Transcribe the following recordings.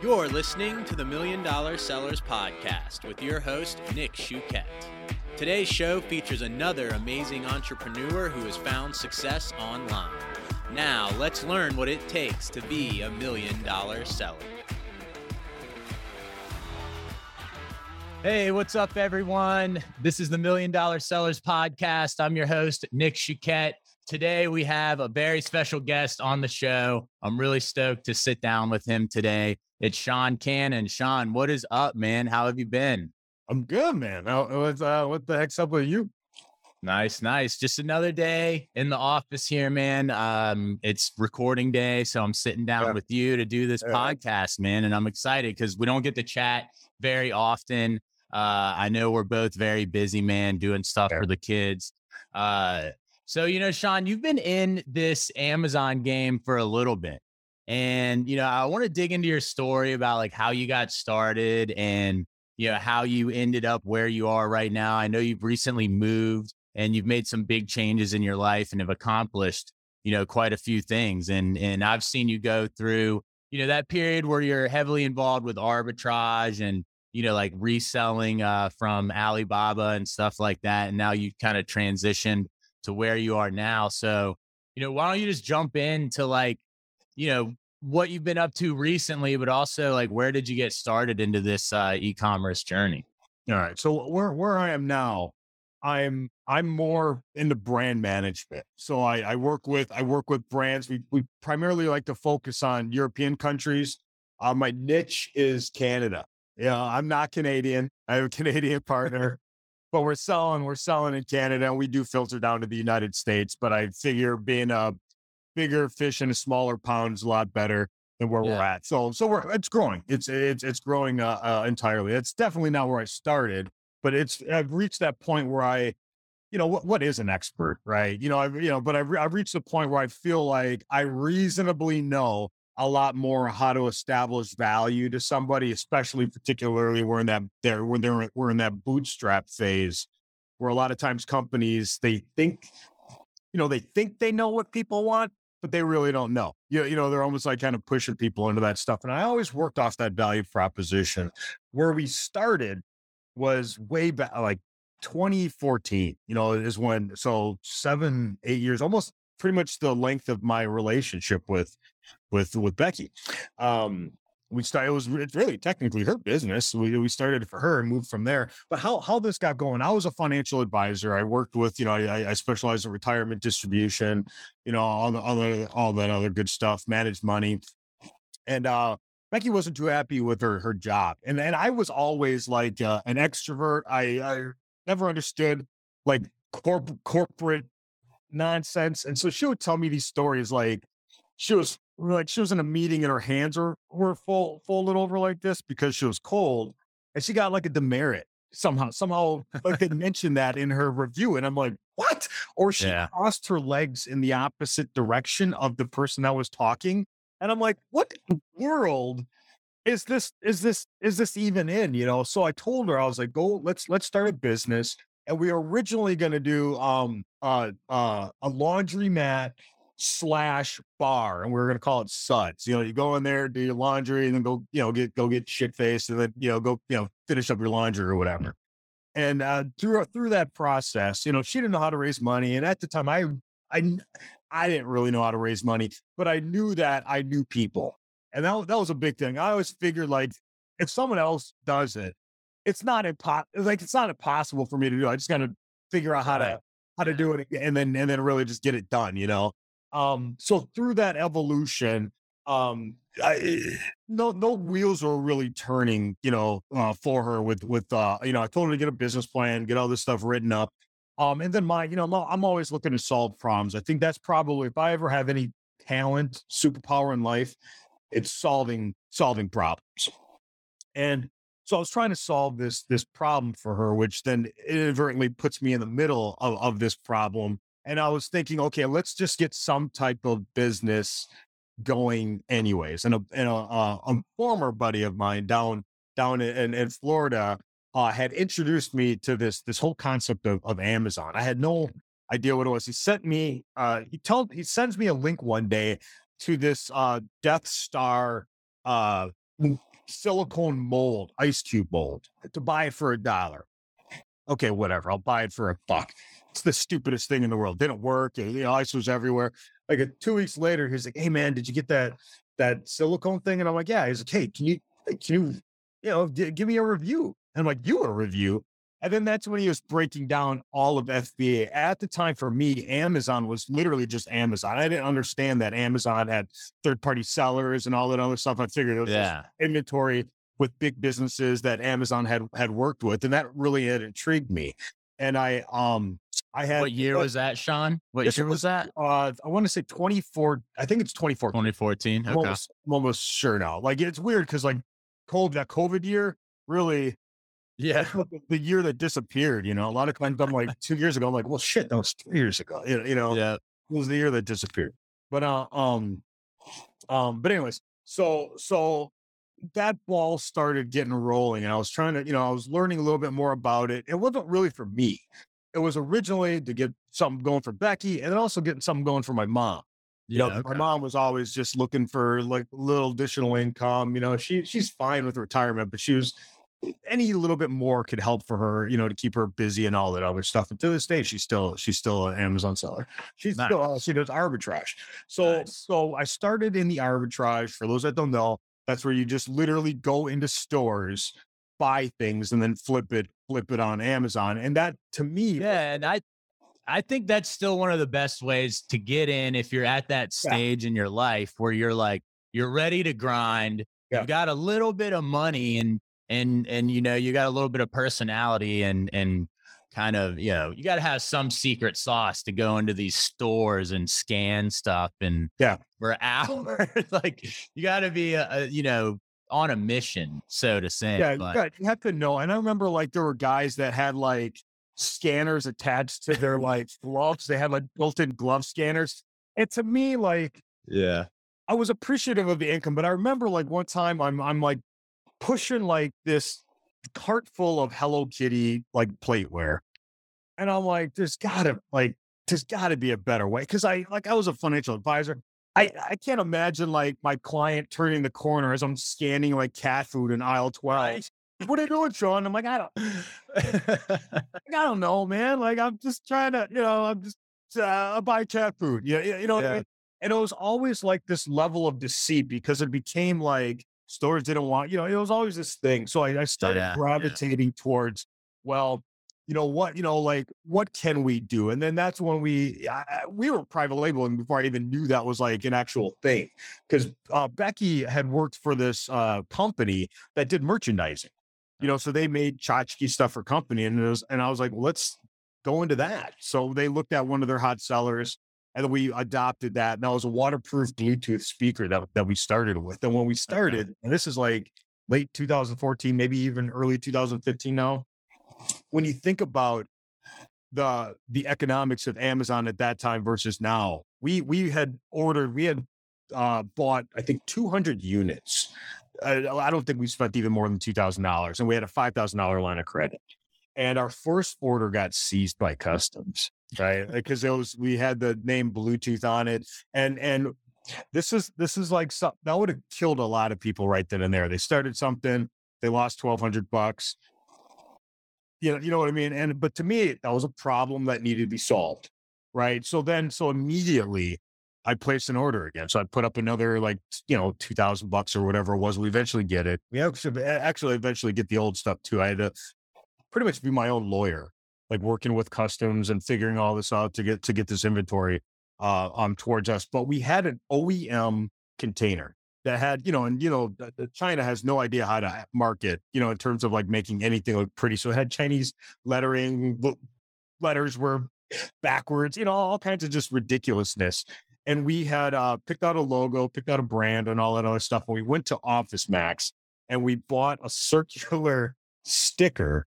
You're listening to the Million Dollar Sellers Podcast with your host, Nick Chouquette. Today's show features another amazing entrepreneur who has found success online. Now, let's learn what it takes to be a million dollar seller. Hey, what's up, everyone? This is the Million Dollar Sellers Podcast. I'm your host, Nick Chouquette. Today, we have a very special guest on the show. I'm really stoked to sit down with him today. It's Shawn Cannon. Shawn, what is up, man? How have you been? I'm good, man. What's, uh, what the heck's up with you? Nice, nice. Just another day in the office here, man. Um, it's recording day, so I'm sitting down yeah. with you to do this yeah. podcast, man, and I'm excited because we don't get to chat very often. Uh, I know we're both very busy, man, doing stuff yeah. for the kids. Uh, so you know, Shawn, you've been in this Amazon game for a little bit. And, you know, I want to dig into your story about like how you got started and, you know, how you ended up where you are right now. I know you've recently moved and you've made some big changes in your life and have accomplished, you know, quite a few things. And, and I've seen you go through, you know, that period where you're heavily involved with arbitrage and, you know, like reselling uh, from Alibaba and stuff like that. And now you kind of transitioned to where you are now. So, you know, why don't you just jump into like, you know, what you've been up to recently, but also like where did you get started into this uh, e-commerce journey? All right. So where where I am now, I'm I'm more into brand management. So I, I work with I work with brands. We we primarily like to focus on European countries. Uh, my niche is Canada. Yeah, I'm not Canadian. I have a Canadian partner, but we're selling we're selling in Canada, and we do filter down to the United States. But I figure being a bigger fish in a smaller pond is a lot better than where yeah. we're at. So, so we're it's growing. It's it's it's growing uh, uh, entirely. It's definitely not where I started, but it's I've reached that point where I, you know, what what is an expert, right? You know, I've you know, but I've I've reached the point where I feel like I reasonably know a lot more how to establish value to somebody, especially particularly we're in that there when they're we're in that bootstrap phase where a lot of times companies they think you know they think they know what people want but they really don't know. You, you know, they're almost like kind of pushing people into that stuff. And I always worked off that value proposition. Where we started was way back, like 2014, you know, is when, so seven, eight years, almost pretty much the length of my relationship with, with, with Becky. Um, we started, it was really technically her business. We, we started it for her and moved from there. But how, how this got going, I was a financial advisor. I worked with, you know, I, I specialized in retirement distribution, you know, all the other, all that other good stuff, managed money. And, uh, Becky wasn't too happy with her, her job. And, and I was always like uh, an extrovert. I, I never understood like corp- corporate nonsense. And so she would tell me these stories like she was like she was in a meeting and her hands were, were full, folded over like this because she was cold and she got like a demerit somehow somehow like they mentioned that in her review and i'm like what or she yeah. crossed her legs in the opposite direction of the person that was talking and i'm like what world is this is this is this even in you know so i told her i was like go let's let's start a business and we were originally going to do um uh uh a laundry mat slash bar, and we are going to call it Suds. You know, you go in there, do your laundry, and then go, you know, get go get shit faced, and then you know go, you know, finish up your laundry or whatever. And uh, through through that process, you know, she didn't know how to raise money, and at the time, I I I didn't really know how to raise money, but I knew that I knew people, and that that was a big thing. I always figured like if someone else does it, it's not impo- like it's not impossible for me to do. I just got to figure out how to how to do it and then and then really just get it done, you know. Um, so through that evolution, um, I, no no wheels were really turning, you know, uh, for her with with uh, you know, I told her to get a business plan, get all this stuff written up. Um, and then my, you know, I'm always looking to solve problems. I think that's probably if I ever have any talent, superpower in life, it's solving solving problems. And so I was trying to solve this this problem for her, which then inadvertently puts me in the middle of, of this problem and I was thinking, okay, let's just get some type of business going, anyways. And a, and a, a, a former buddy of mine down down in, in Florida uh, had introduced me to this this whole concept of, of Amazon. I had no idea what it was. He sent me uh, he told he sends me a link one day to this uh, Death Star uh, silicone mold, ice cube mold, to buy it for a dollar. Okay, whatever. I'll buy it for a buck. It's the stupidest thing in the world. Didn't work. Eh, the ice was everywhere. Like a, two weeks later, he's like, "Hey man, did you get that that silicone thing?" And I'm like, "Yeah." He's like, "Hey, can you can you you know d- give me a review?" And I'm like, "You a review?" And then that's when he was breaking down all of FBA. At the time, for me, Amazon was literally just Amazon. I didn't understand that Amazon had third party sellers and all that other stuff. I figured it was yeah. inventory with big businesses that Amazon had had worked with, and that really had intrigued me. And I um I had what year was that, Shawn? What year was, was that? Uh, I want to say 24. I think it's 2014. 2014. Okay. I'm almost, I'm almost sure now. Like it's weird because like COVID, that COVID year really yeah. The year that disappeared, you know, a lot of times I'm like two years ago, I'm like, well, shit, that was three years ago. You know, yeah. it was the year that disappeared. But, uh, um, um, but anyways, so, so that ball started getting rolling and I was trying to, you know, I was learning a little bit more about it. It wasn't really for me. It was originally to get something going for Becky and then also getting something going for my mom. You know, okay. my mom was always just looking for like little additional income. You know, she she's fine with retirement, but she was any little bit more could help for her, you know, to keep her busy and all that other stuff. And to this day, she's still she's still an Amazon seller. She's nice. still uh, she does arbitrage. So nice. so I started in the arbitrage. For those that don't know, that's where you just literally go into stores, buy things, and then flip it flip it on Amazon. And that to me, yeah, and I I think that's still one of the best ways to get in if you're at that stage yeah. in your life where you're like you're ready to grind. Yeah. You've got a little bit of money and and and you know you got a little bit of personality and and kind of you know you got to have some secret sauce to go into these stores and scan stuff and yeah for hours like you got to be a, a, you know on a mission so to say yeah but. you have to know and i remember like there were guys that had like scanners attached to their like gloves they had like built-in glove scanners and to me like yeah I was appreciative of the income, but I remember like one time I'm I'm like pushing like this cart full of Hello Kitty like plateware. And I'm like, there's gotta like, there's gotta be a better way. Cause I like I was a financial advisor. I, I can't imagine like my client turning the corner as I'm scanning like cat food in aisle 12. What are you doing, Shawn? I'm like, I don't I don't know, man. Like I'm just trying to, you know, I'm just uh, buy cat food. Yeah, you, you know, yeah. and it was always like this level of deceit because it became like stores didn't want, you know, it was always this thing. So I, I started yeah, gravitating yeah. towards, well, you know what, you know, like what can we do? And then that's when we I, we were private labeling before I even knew that was like an actual thing. Because uh, Becky had worked for this uh, company that did merchandising, you know, so they made tchotchke stuff for company, and it was, and I was like, well, let's go into that. So they looked at one of their hot sellers and then we adopted that. And that was a waterproof Bluetooth speaker that, that we started with. And when we started, and this is like late 2014, maybe even early 2015 now, when you think about the the economics of Amazon at that time versus now, we we had ordered, we had uh, bought I think 200 units. I, I don't think we spent even more than two thousand dollars, and we had a five thousand dollar line of credit. And our first order got seized by customs right? Because it was we had the name Bluetooth on it, and and this is this is like some, that would have killed a lot of people right then and there. They started something, they lost twelve hundred bucks. You know, you know what I mean. And but to me, that was a problem that needed to be solved, right? So then, so immediately, I placed an order again. So I put up another like you know two thousand bucks or whatever it was. We eventually get it. We actually actually eventually get the old stuff too. I had to pretty much be my own lawyer like working with customs and figuring all this out to get to get this inventory uh, um towards us. But we had an OEM container that had, you know, and you know, China has no idea how to market, you know, in terms of like making anything look pretty. So it had Chinese lettering, letters were backwards, you know, all kinds of just ridiculousness. And we had uh, picked out a logo, picked out a brand, and all that other stuff. And we went to Office Max and we bought a circular sticker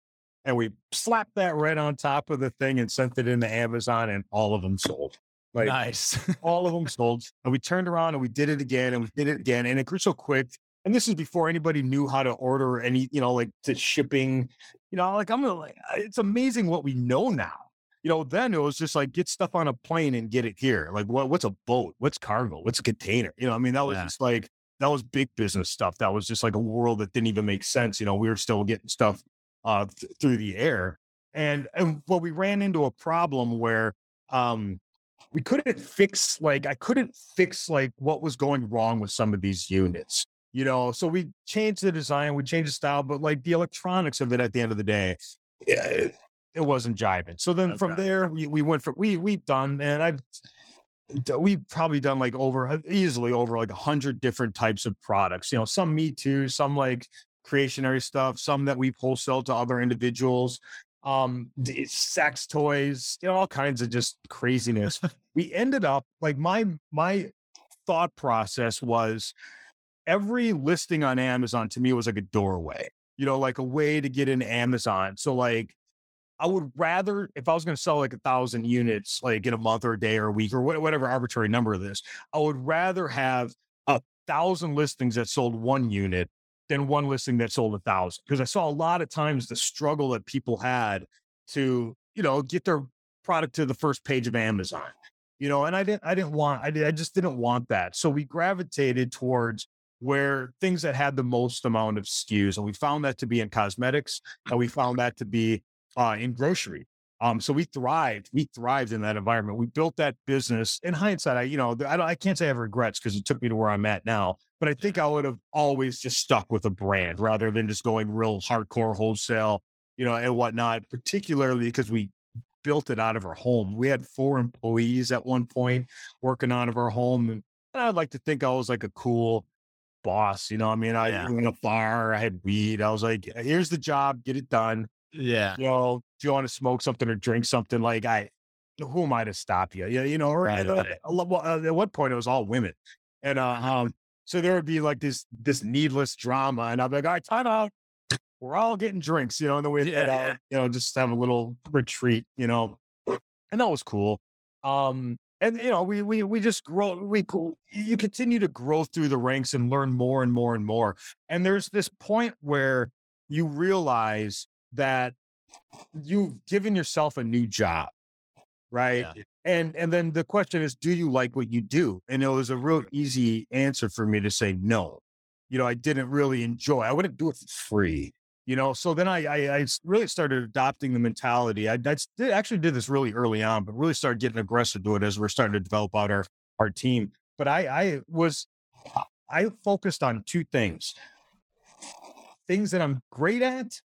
and we slapped that right on top of the thing and sent it into Amazon, and all of them sold. Like nice, all of them sold. And we turned around and we did it again, and we did it again, and it grew so quick. And this is before anybody knew how to order any, you know, like the shipping. You know, like I'm like, it's amazing what we know now. You know, then it was just like get stuff on a plane and get it here. Like, what? What's a boat? What's cargo? What's a container? You know, I mean, that was yeah. just like that was big business stuff. That was just like a world that didn't even make sense. You know, we were still getting stuff uh, th- through the air, and and well, we ran into a problem where um, we couldn't fix like I couldn't fix like what was going wrong with some of these units. You know, so we changed the design, we changed the style, but like the electronics of it at the end of the day, it, it wasn't jiving. So then okay. from there, we, we went for we we've done, and I've we've probably done like over uh, easily over like a hundred different types of products. You know, some me too, some like creationary stuff, some that we wholesale to other individuals, um, sex toys, you know, all kinds of just craziness. we ended up like my my thought process was every listing on Amazon to me was like a doorway, you know, like a way to get into Amazon. So like I would rather, if I was going to sell like a thousand units, like in a month or a day or a week or whatever arbitrary number of this, I would rather have a thousand listings that sold one unit than one listing that sold a thousand. Because I saw a lot of times the struggle that people had to, you know, get their product to the first page of Amazon. You know, and I didn't, I didn't want, I, did, I just didn't want that. So we gravitated towards where things that had the most amount of SKUs, and we found that to be in cosmetics, and we found that to be uh, in grocery. Um, so we thrived. We thrived in that environment. We built that business. In hindsight, I you know I don't I can't say I have regrets because it took me to where I'm at now. But I think I would have always just stuck with a brand rather than just going real hardcore wholesale, you know, and whatnot. Particularly because we built it out of our home. We had four employees at one point working out of our home, and, and I'd like to think I was like a cool boss. You know, I mean, I yeah. went a bar, I had weed. I was like, here's the job, get it done. Yeah. You know, do you want to smoke something or drink something? Like, I, who am I to stop you? Yeah, you know, or, right, uh, well, uh, at one point it was all women. And, uh, um, so there would be like this, this needless drama. And I'd be like, all right, time out. We're all getting drinks, you know, and then we, yeah. you know, just have a little retreat, you know, and that was cool. Um, and you know, we we we just grow. We you continue to grow through the ranks and learn more and more and more. And there's this point where you realize that you've given yourself a new job, right? Yeah. And and then the question is, do you like what you do? And it was a real easy answer for me to say no. You know, I didn't really enjoy. I wouldn't do it for free. You know, so then I I, I really started adopting the mentality. I, I actually did this really early on, but really started getting aggressive to it as we're starting to develop out our our team. But I I was I focused on two things: things that I'm great at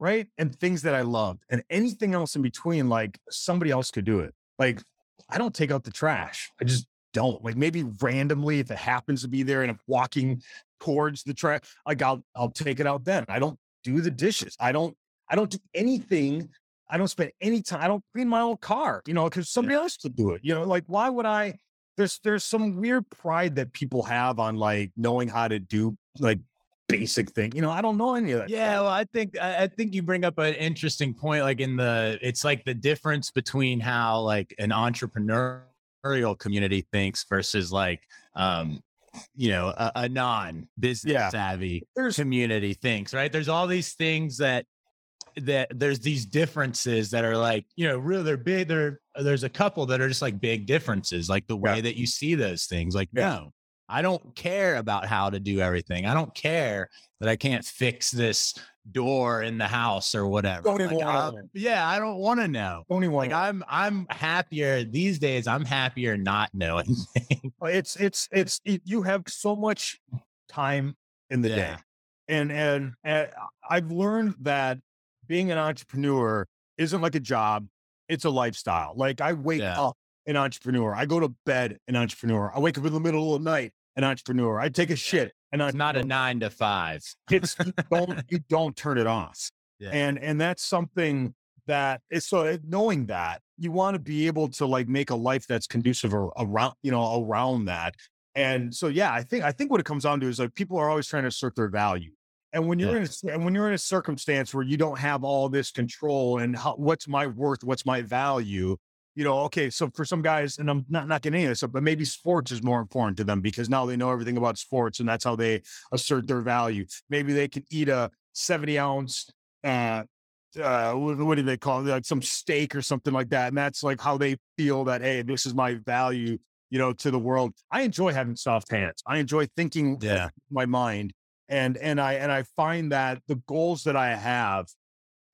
right? And things that I loved, and anything else in between, like somebody else could do it. Like I don't take out the trash. I just don't. Like maybe randomly, if it happens to be there and I'm walking towards the trash, like I'll I'll take it out then. I don't do the dishes. I don't I don't do anything. I don't spend any time. I don't clean my own car, you know, because somebody else could do it. You know, like why would I? There's there's some weird pride that people have on like knowing how to do like basic thing. You know, I don't know any of that. Yeah, stuff. well, I think I think you bring up an interesting point. Like in the, it's like the difference between how like an entrepreneurial community thinks versus like, um, you know, a, a non-business yeah. savvy there's, community thinks. Right? There's all these things that that there's these differences that are like you know really they're big. There there's a couple that are just like big differences, like the way yeah. that you see those things. Like yeah. no, I don't care about how to do everything. I don't care that I can't fix this door in the house or whatever. Don't even like, yeah, I don't want to know. Don't even like I'm I'm happier these days. I'm happier not knowing. it's it's it's it, you have so much time in the yeah. day, and, and and I've learned that being an entrepreneur isn't like a job; it's a lifestyle. Like I wake yeah. up an entrepreneur. I go to bed an entrepreneur. I wake up in the middle of the night an entrepreneur. I take a shit and it's not a nine to five. It's you don't you don't turn it off. Yeah. And and that's something that is so knowing that you want to be able to like make a life that's conducive around you know around that. And so yeah, I think I think what it comes down to is like people are always trying to assert their value. And when you're yeah. in a, and when you're in a circumstance where you don't have all this control and how, what's my worth, what's my value, you know, okay, so for some guys, and I'm not not getting any of this, up, but maybe sports is more important to them because now they know everything about sports and that's how they assert their value. Maybe they can eat a 70 ounce uh uh what, what do they call it like some steak or something like that and that's like how they feel that hey this is my value you know, to the world. I enjoy having soft hands. I enjoy thinking Yeah. my mind. And and I and I find that the goals that I have,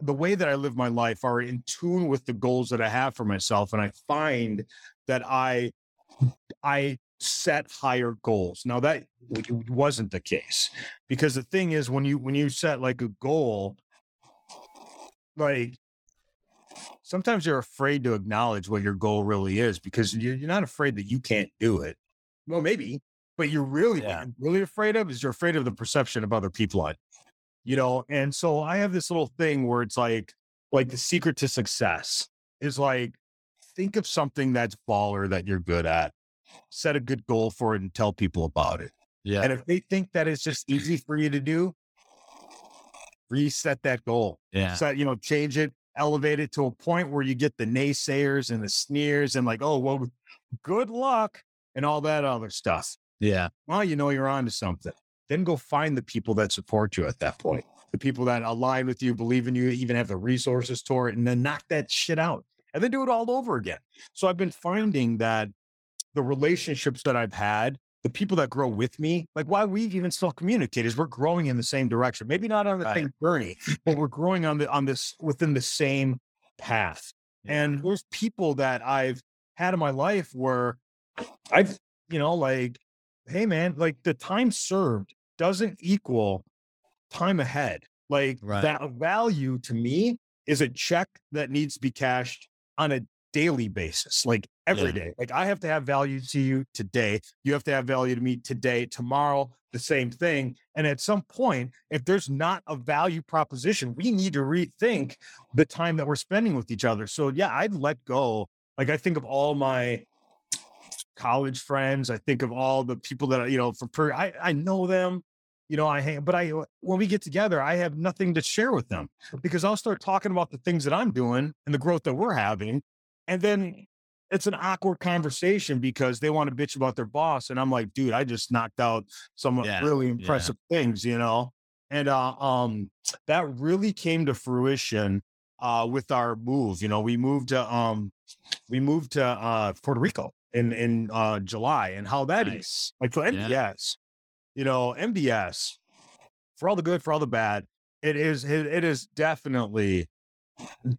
the way that I live my life are in tune with the goals that I have for myself. And I find that I I set higher goals. Now that wasn't the case because the thing is when you when you set like a goal, like sometimes you're afraid to acknowledge what your goal really is because you're, not afraid that you can't do it. Well, maybe, but you're really Yeah. really afraid of is you're afraid of the perception of other people on, you know. And so I have this little thing where it's like, like the secret to success is like, think of something that's baller that you're good at, set a good goal for it, and tell people about it. Yeah. And if they think that it's just easy for you to do, reset that goal yeah. set, you know, change it, elevate it to a point where you get the naysayers and the sneers and like, oh, well, good luck and all that other stuff. Yeah. Well, you know, you're on to something. Then go find the people that support you at that point, the people that align with you, believe in you, even have the resources to it, and then knock that shit out and then do it all over again. So I've been finding that the relationships that I've had, the people that grow with me, like why we even still communicate is we're growing in the same direction. Maybe not on the same journey, but we're growing on the on this within the same path. And there's people that I've had in my life where I've, you know, like, hey man, like the time served doesn't equal time ahead. Like Right. that value to me is a check that needs to be cashed on a daily basis, like every Yeah. day. Like I have to have value to you today. You have to have value to me today, tomorrow, the same thing. And at some point, if there's not a value proposition, we need to rethink the time that we're spending with each other. So yeah, I'd let go. Like I think of all my college friends. I think of all the people that I, you know, for per, I I know them. You know, I hang, but I when we get together, I have nothing to share with them because I'll start talking about the things that I'm doing and the growth that we're having, and then it's an awkward conversation because they want to bitch about their boss, and I'm like, dude, I just knocked out some Yeah, really yeah. impressive things, you know, and uh, um, that really came to fruition uh with our move. You know, we moved to um, we moved to uh Puerto Rico in in uh July, and how that is Nice. like for Yeah. You know, MDS for all the good, for all the bad, it is it, it is definitely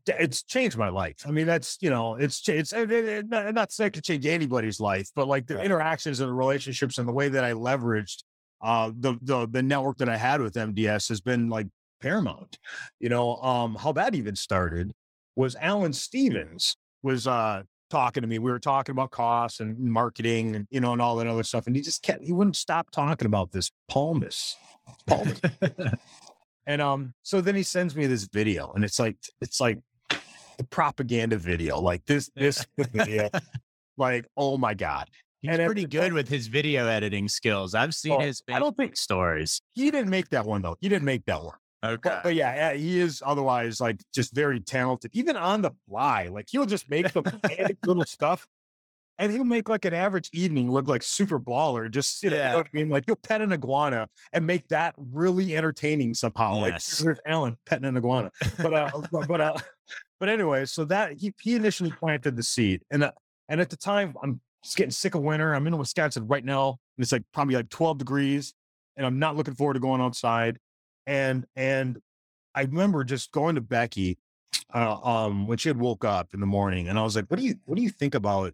it's changed my life. I mean, that's you know, it's it's it, it, not, not saying it could change anybody's life, but like the Right. interactions and the relationships and the way that I leveraged uh the the the network that I had with MDS has been like paramount. You know, um how that even started was Alan Stevens was uh talking to me. We were talking about costs and marketing and you know and all that other stuff. And he just kept he wouldn't stop talking about this Palmas. Palmas. and um, so then he sends me this video, and it's like it's like the propaganda video, like this this video, like oh my god. He's And pretty good time- with his video editing skills. I've seen Oh, his I don't think stories. he didn't make that one though. He didn't make that one. Okay. But, but yeah, yeah, he is otherwise like just very talented, even on the fly. Like he'll just make some little stuff. And he'll make like an average evening look like super baller. Just you know, you Yeah. know what I mean? Like he'll pet an iguana and make that really entertaining somehow. Yes. Like here's Alan petting an iguana. But uh, but but, uh, but anyway, so that he he initially planted the seed, and uh, and at the time I'm just getting sick of winter. I'm in Wisconsin right now, and it's like probably like 12 degrees, and I'm not looking forward to going outside. And and I remember just going to Becky uh, um when she had woke up in the morning, and I was like, "What do you what do you think about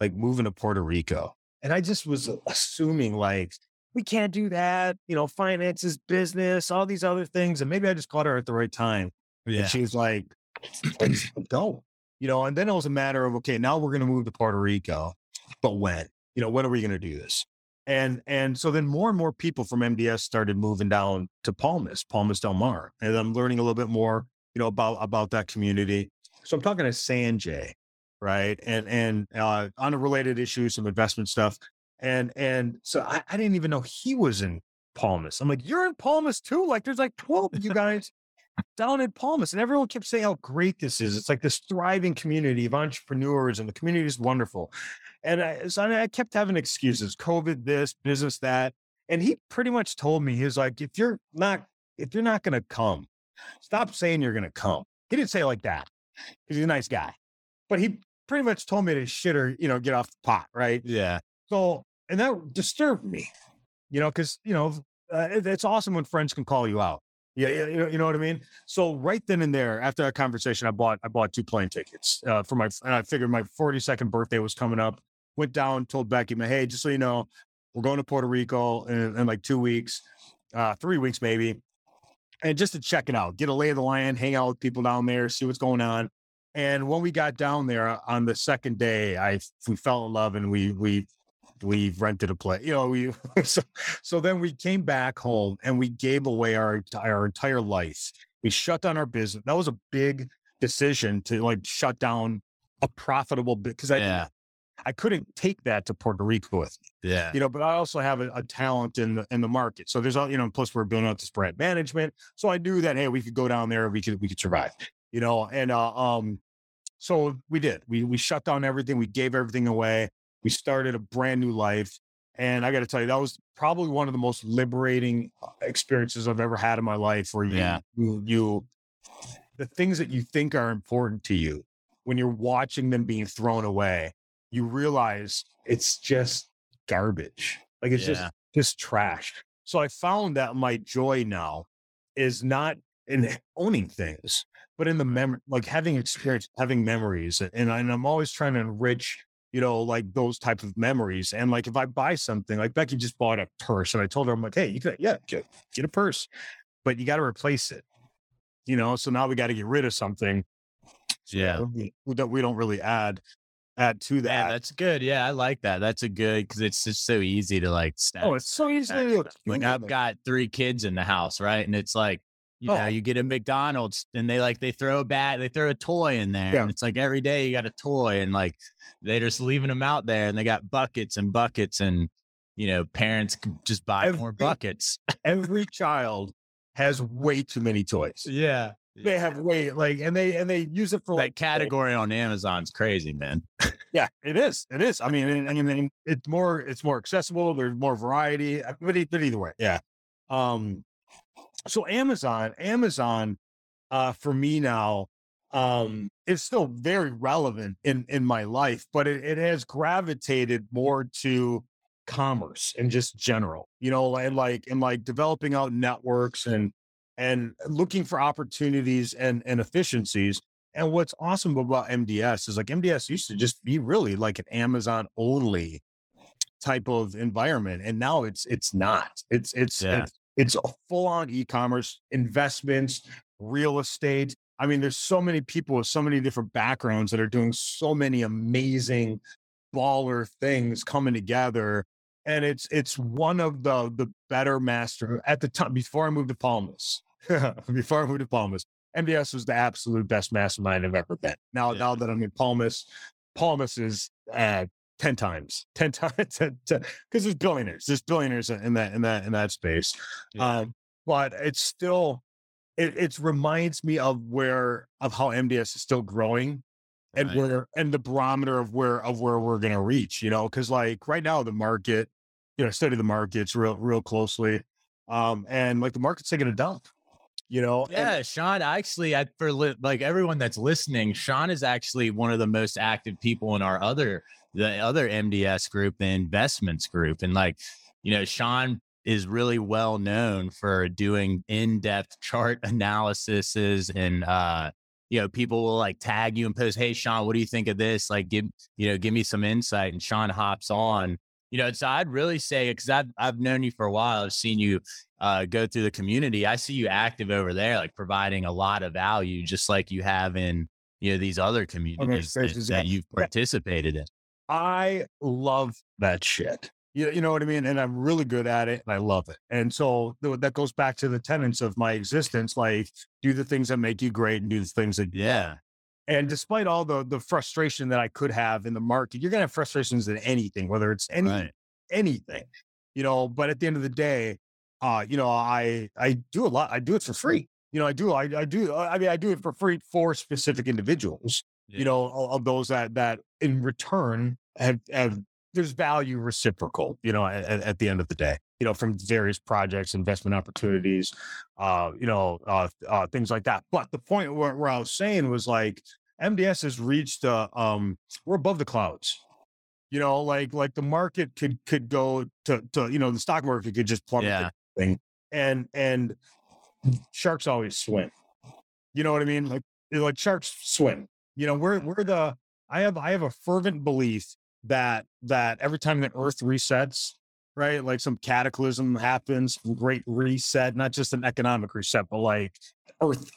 like moving to Puerto Rico?" And I just was assuming like we can't do that, you know, finances, business, all these other things, and maybe I just caught her at the right time. Yeah. And she was like, "Let's go. You know, and then it was a matter of, okay, now we're going to move to Puerto Rico, but when? You know, when are we going to do this? And and so then more and more people from MDS started moving down to Palmas, Palmas Del Mar, and I'm learning a little bit more, you know, about about that community. So I'm talking to Sanjay, right, and and uh, on a related issue, some investment stuff, and and so I, I didn't even know he was in Palmas. I'm like, you're in Palmas too? Like, there's like 12 of you guys down in Palmas. And everyone kept saying how great this is. It's like this thriving community of entrepreneurs, and the community is wonderful. And I, so I kept having excuses COVID, this, business, that. And he pretty much told me, he was like, if you're not, if you're not going to come, stop saying you're going to come. He didn't say it like that because he's a nice guy. But he pretty much told me to shit or, you know, get off the pot. Right. Yeah. So, and that disturbed me, you know, because, you know, uh, it, it's awesome when friends can call you out. Yeah, you know, you know what I mean. So right then and there, after that conversation, I bought I bought two plane tickets uh, for my. And I figured my 42nd birthday was coming up. Went down, told Becky, "Hey, just so you know, we're going to Puerto Rico in, in like two weeks, uh, three weeks maybe, and just to check it out, get a lay of the land, hang out with people down there, see what's going on." And when we got down there uh, on the second day, I we fell in love and we we we rented a place. You know, we so, so then we came back home and we gave away our our entire life. We shut down our business. That was a big decision to like shut down a profitable because I yeah. I couldn't take that to Puerto Rico with me. Yeah. You know, but I also have a, a, talent in the in the market. So there's all, you know, plus we're building out this brand management. So I knew that hey, we could go down there, we could we could survive. You know, and uh, um so we did. We we shut down everything, we gave everything away. We started a brand new life. And I got to tell you, that was probably one of the most liberating uh, experiences I've ever had in my life. Where you, yeah. you, you, the things that you think are important to you, when you're watching them being thrown away, you realize it's just garbage. Like it's yeah. just just trash. So I found that my joy now is not in owning things, but in the memory, like having experience, having memories, and, and I'm always trying to enrich you know, like those type of memories. And like if I buy something, like Becky just bought a purse, and I told her, I'm like, hey, you can, yeah, get, get a purse, but you got to replace it. You know, so now we got to get rid of something. Yeah, we, we don't we don't really add add to that. Yeah, that's good. Yeah, I like that. That's a good because it's just so easy to like. Oh, it's so easy. Like I've got three kids in the house, right, and it's like you oh. know, you get a McDonald's and they like they throw a bat, they throw a toy in there. Yeah. And it's like every day you got a toy and like they're just leaving them out there and they got buckets and buckets and you know, parents just buy every, more buckets. every child has way too many toys. Yeah. They have way like and they and they use it for that like, category on Amazon's crazy, man. yeah, it is. It is. I mean, I mean, it's more it's more accessible. There's more variety. But, but either way, yeah. Um, so Amazon, Amazon, uh, for me now, um, is still very relevant in in my life, but it, it has gravitated more to commerce and just general, you know, and like and like developing out networks and and looking for opportunities and and efficiencies. And what's awesome about MDS is like MDS used to just be really like an Amazon only type of environment, and now it's it's not. It's it's, yeah. it's it's a full on e commerce, investments, real estate. I mean, there's so many people with so many different backgrounds that are doing so many amazing baller things coming together. And it's it's one of the the better master at the time before I moved to Palmas. before I moved to Palmas, MDS was the absolute best mastermind I've ever been. Now, yeah. now that I'm in Palmas, Palmas is uh, 10 times 10 times because there's billionaires there's billionaires in that in that in that space yeah. um, but it's still it it reminds me of where of how mds is still growing and right. where and the barometer of where of where we're going to reach you know because like right now the market you know study the markets real real closely um and like the market's taking a dump you know yeah and- shawn actually i for li- like everyone that's listening shawn is actually one of the most active people in our other the other MDS group, the investments group. And like, you know, Shawn is really well known for doing in-depth chart analyses and uh you know people will like tag you and post hey shawn what do you think of this? Like give you know give me some insight and shawn hops on. You know so i'd really say because I've, I've known you for a while i've seen you uh, go through the community i see you active over there like providing a lot of value just like you have in you know these other communities that, that you've participated in I love that shit. You, you know what I mean? And I'm really good at it and I love it. And so th- that goes back to the tenets of my existence like do the things that make you great and do the things that, yeah. And despite all the the frustration that I could have in the market, you're gonna have frustrations in anything, whether it's any right. anything, you know. But at the end of the day, uh, you know, I I do a lot. I do it for free. You know, I do. I, I do. I mean, I do it for free for specific individuals yeah. you know, of those that that in return have, have there's value reciprocal, you know, at, at, the end of the day, you know, from various projects, investment opportunities, uh, you know, uh, uh, things like that. But the point where, where I was saying was like, MDS has reached uh um we're above the clouds. You know, like like the market could could go to to you know the stock market could just plummet Yeah. thing and and sharks always swim. You know what I mean? Like like sharks swim. You know, we're we're the I have I have a fervent belief that that every time the earth resets, right? Like some cataclysm happens, great reset, not just an economic reset, but like earth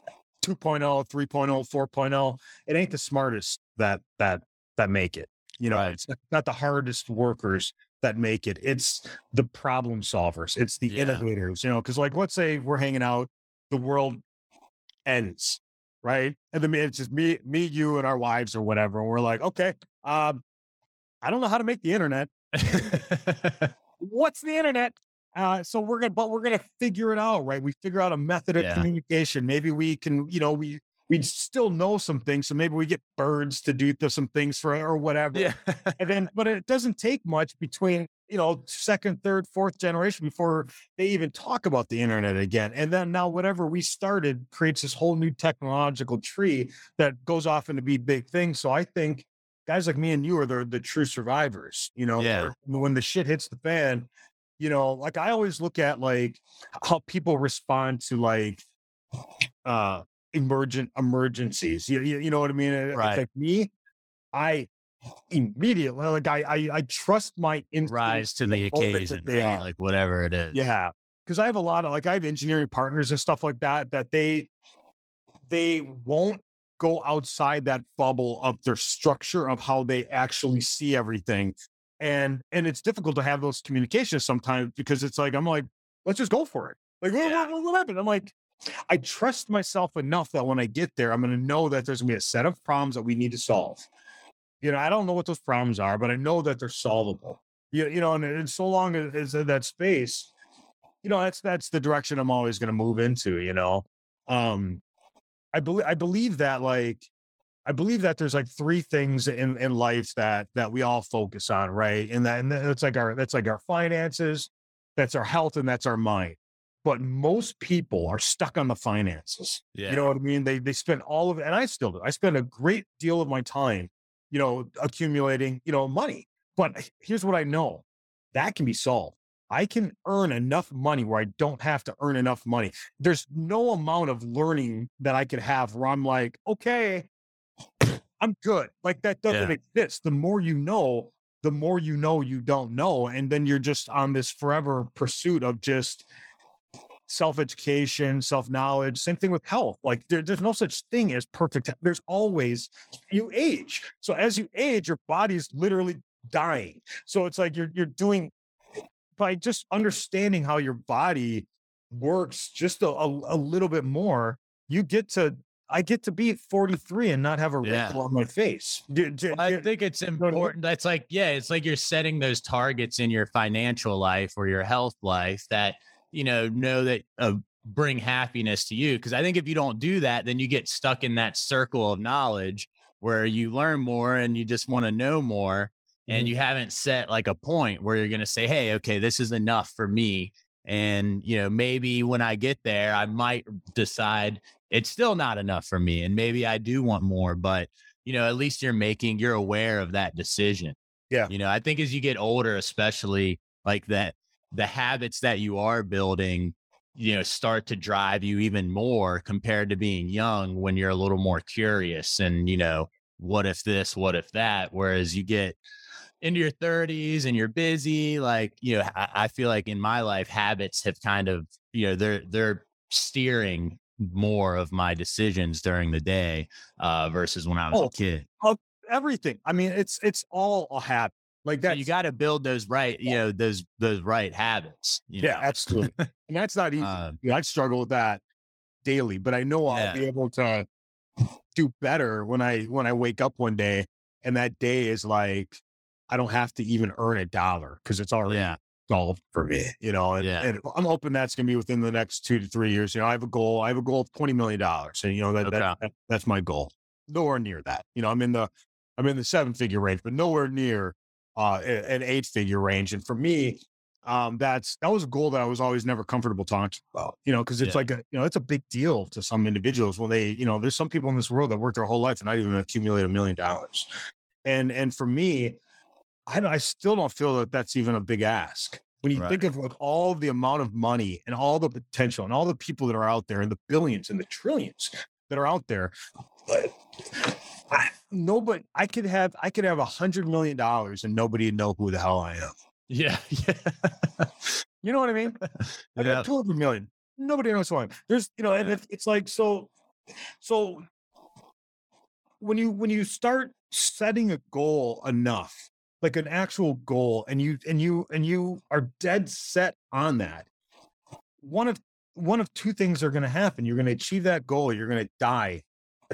2.0, 3.0, 4.0. It ain't the smartest that that that make it. You know, Right. it's not the hardest workers that make it. It's the problem solvers. It's the Yeah. innovators, you know, because like let's say we're hanging out, the world ends, right? And then it's just me, me, you, and our wives or whatever. And we're like, okay, um, I don't know how to make the internet. What's the internet? Uh, so we're gonna, but we're gonna figure it out, right? We figure out a method of Yeah. communication. Maybe we can, you know, we we still know some things, so maybe we get birds to do some things for or whatever. yeah. And then, but it doesn't take much between, you know, second, third, fourth generation before they even talk about the internet again. And then now whatever we started creates this whole new technological tree that goes off into be big things. So I think guys like me and you are the, the true survivors, you know, Yeah. when the shit hits the fan, you know, like I always look at like how people respond to like, uh, emergent emergencies. You, you, you know what I mean? It's Right. like me, I immediately like I I, I trust my instincts Rise to the occasion, right? like whatever it is. Yeah, because I have a lot of like I have engineering partners and stuff like that that they they won't go outside that bubble of their structure of how they actually see everything. And and it's difficult to have those communications sometimes because it's like I'm like, let's just go for it. Like what, Yeah. what, what happened? I'm like, I trust myself enough that when I get there, I'm gonna know that there's gonna be a set of problems that we need to solve. You know, I don't know what those problems are, but I know that they're solvable. You, you know, and, and so long as, that space, you know, that's that's the direction I'm always gonna move into, you know. Um I believe I believe that like I believe that there's like three things in in life that that we all focus on, right? And that and that's like our that's like our finances, that's our health, and that's our mind. But most people are stuck on the finances. Yeah. You know what I mean? They they spend all of it, and I still do. I spend a great deal of my time, you know, accumulating, you know, money. But here's what I know: that can be solved. I can earn enough money where I don't have to earn enough money. There's no amount of learning that I could have where I'm like, okay, I'm good. Like that doesn't exist. The more you know, the more you know you don't know. And then you're just on this forever pursuit of just self education, self knowledge. Same thing with health. Like there, there's no such thing as perfect. There's always, you age. So as you age, your body's literally dying. So it's like you're, you're doing by just understanding how your body works just a, a, a little bit more, you get to, I get to be 43 and not have a Yeah. wrinkle on my face. Do- do- I do- think it's know what I mean? important. That's like, yeah, it's like you're setting those targets in your financial life or your health life that, you know, know that uh, bring happiness to you. Cause I think if you don't do that, then you get stuck in that circle of knowledge where you learn more and you just want to know more. And Mhm. you haven't set like a point where you're going to say, Hey, okay, this is enough for me. And, you know, maybe when I get there, I might decide it's still not enough for me. And maybe I do want more, but you know, at least you're making, you're aware of that decision. Yeah. You know, I think as you get older, especially like that, the habits that you are building, you know, start to drive you even more compared to being young when you're a little more curious and, you know, what if this, what if that? Whereas you get into your 30s and you're busy, like, you know, I, I feel like in my life, habits have kind of, you know, they're, they're steering more of my decisions during the day uh, versus when I was Oh, a kid. everything. I mean, it's, it's all a habit. Like So that. you got to build those right, you know, those those right habits. You yeah, know? absolutely. and that's not easy. Uh, Yeah, I struggle with that daily, but I know I'll Yeah. be able to do better when I when I wake up one day and that day is like I don't have to even earn a dollar because it's already yeah, solved for me, you know. And, Yeah. and I'm hoping that's gonna be within the next two to three years. You know, I have a goal. I have a goal of twenty million dollars, and you know that, that, that that's my goal. Nowhere near that. You know, I'm in the I'm in the seven figure range, but nowhere near uh an eight figure range. And for me, um, that's that was a goal that I was always never comfortable talking about, you know, because it's Yeah. like a you know it's a big deal to some individuals when they you know there's some people in this world that work their whole life and not even accumulate a million dollars, and and for me, I I still don't feel that that's even a big ask when you Right. think of like all the amount of money and all the potential and all the people that are out there and the billions and the trillions that are out there. But I, nobody, I could have I could have a hundred million dollars and nobody would know who the hell I am. Yeah. Yeah. You know what I mean? I Yeah. got 200 million. Nobody knows who I am. There's, you know, and it, it's like, so, so when you, when you start setting a goal enough, like an actual goal, and you, and you, and you are dead set on that, one of, one of two things are going to happen. You're going to achieve that goal. You're going to die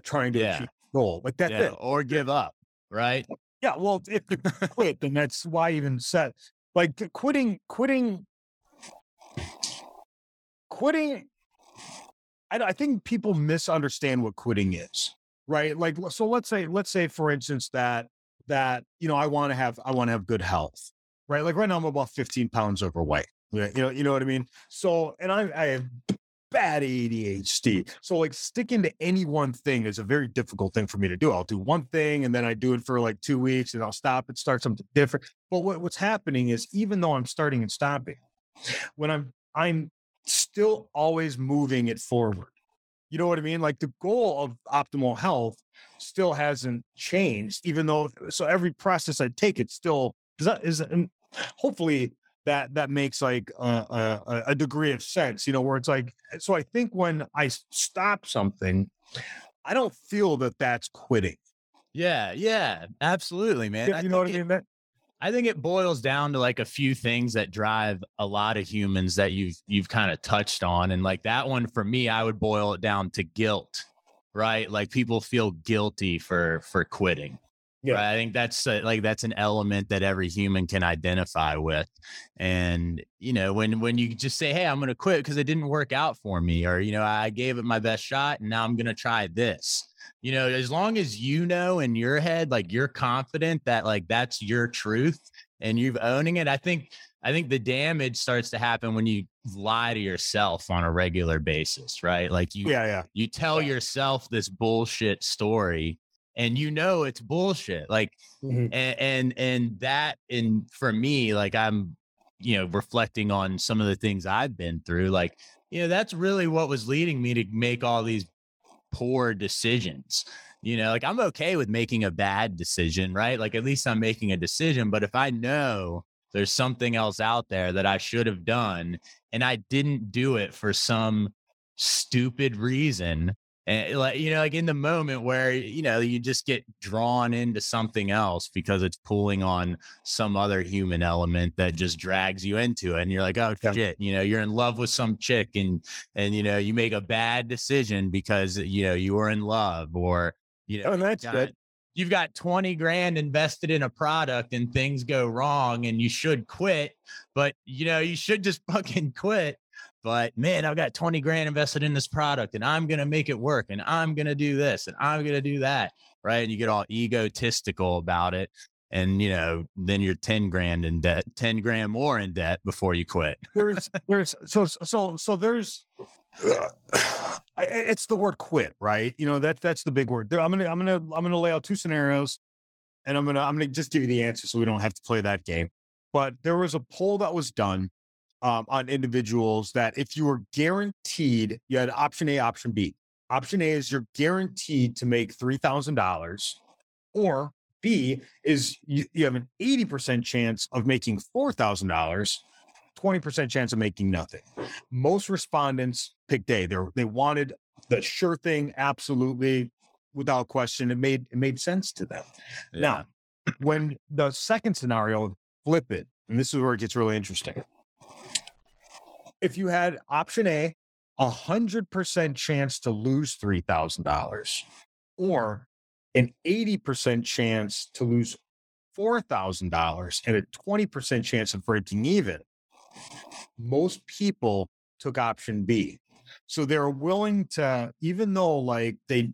trying to Yeah. achieve Like that's yeah. it. Or give up. Right. Yeah, well, if you quit, then that's why I even said like quitting, quitting, quitting. I, I think people misunderstand what quitting is, right? Like, so let's say, let's say, for instance, that that you know, I want to have, I want to have good health, right? Like right now, I'm about 15 pounds overweight. Yeah, you know, you know what I mean. So, and I, I have bad ADHD. So like sticking to any one thing is a very difficult thing for me to do. I'll do one thing and then I do it for like two weeks and I'll stop and start something different. But what, what's happening is even though I'm starting and stopping, when I'm I'm still always moving it forward. You know what I mean? Like the goal of optimal health still hasn't changed, even though so every process I take, it still is that is hopefully that that makes like a, a, a degree of sense, you know, where it's like, eh, so I think when I stop something, I don't feel that that's quitting. Yeah. Yeah. Absolutely, man. You, know what I think it- mean? I think it boils down to like a few things that drive a lot of humans that you've you've kind of touched on and like that one for me I would boil it down to guilt right like people feel guilty for for quitting Yeah. right? I think that's uh, like that's an element that every human can identify with and you know when when you just say hey I'm going to quit because it didn't work out for me or you know I gave it my best shot and now I'm going to try this you know as long as you know in your head like you're confident that like that's your truth and you've owning it i think i think the damage starts to happen when you lie to yourself on a regular basis right like you yeah, yeah. you tell yourself this bullshit story and you know it's bullshit like Mhm. and and, and that and for me like i'm you know reflecting on some of the things i've been through like you know that's really what was leading me to make all these poor decisions you know like i'm okay with making a bad decision right like at least i'm making a decision but if i know there's something else out there that i should have done and i didn't do it for some stupid reason and eh, like you know like in the moment where you know you just get drawn into something else because it's pulling on some other human element that just drags you into it and you're like oh Yeah. shit you know you're in love with some chick and and you know you make a bad decision because you know you were in love or you know Oh, and that's good. you've got 20 grand invested in a product and things go wrong and you should quit but you know you should just fucking quit but man i've got 20 grand invested in this product and i'm gonna make it work and i'm gonna do this and i'm gonna do that right and you get all egotistical about it and you know then you're 10 grand in debt 10 grand more in debt before you quit There's, there's, so, so, so there's, it's the word quit, right? You know, that, that's the big word. I'm going to, I'm going to, I'm going to lay out two scenarios and I'm going to, I'm going to just give you the answer so we don't have to play that game. But there was a poll that was done um, on individuals that if you were guaranteed, you had option A, option B. Option A is you're guaranteed to make $3,000 or B is you, you have an 80% chance of making $4,000 20% chance of making nothing. Most respondents picked A. They they wanted the sure thing, absolutely, without question. It made it made sense to them. Now, when the second scenario, flip it, and this is where it gets really interesting. If you had option A, a hundred percent chance to lose three thousand dollars, or an eighty percent chance to lose four thousand dollars, and a twenty percent chance of breaking even, most people took option B. So they're willing to, even though like they,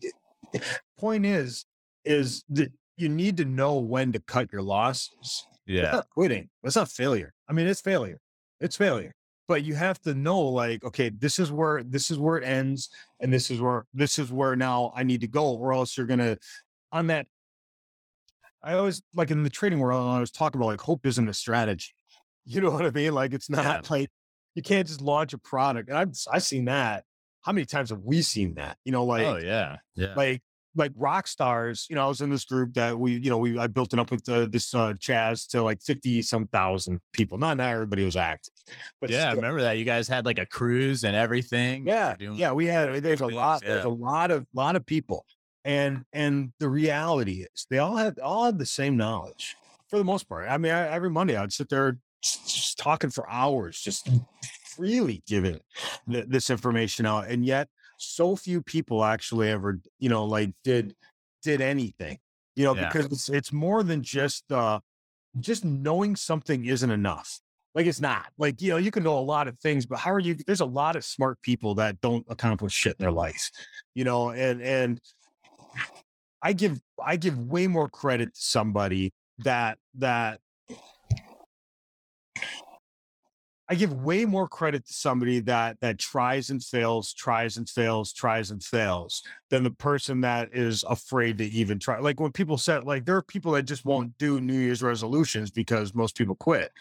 point is, is that you need to know when to cut your losses. Yeah not quitting. That's not failure. I mean, it's failure. It's failure. But you have to know, like, okay, this is where this is where it ends, and this is where this is where now I need to go, or else you're gonna on that. I always like in the trading world, I was talking about like hope isn't a strategy. You know what I mean? Like it's not Yeah. like you can't just launch a product. And I've I've seen that. How many times have we seen that? You know, oh, like oh yeah, yeah, like like rock stars you know i was in this group that we you know we i built it up with uh, this uh chaz to like 50 some thousand people not not everybody was active but yeah. I remember that you guys had like a cruise and everything. yeah Doing- yeah we had there's a lot there's a lot of lot of people and and the reality is they all have all had the same knowledge for the most part i mean I, every monday i'd sit there just, just talking for hours just freely giving th- this information out and yet so few people actually ever you know like did did anything you know Yeah. because it's, it's more than just uh just knowing something isn't enough like it's not like you know you can know a lot of things but how are you there's a lot of smart people that don't accomplish shit in their life you know and and i give i give way more credit to somebody that that I give way more credit to somebody that that tries and fails, tries and fails, tries and fails than the person that is afraid to even try. Like when people said, like there are people that just won't do New Year's resolutions because most people quit.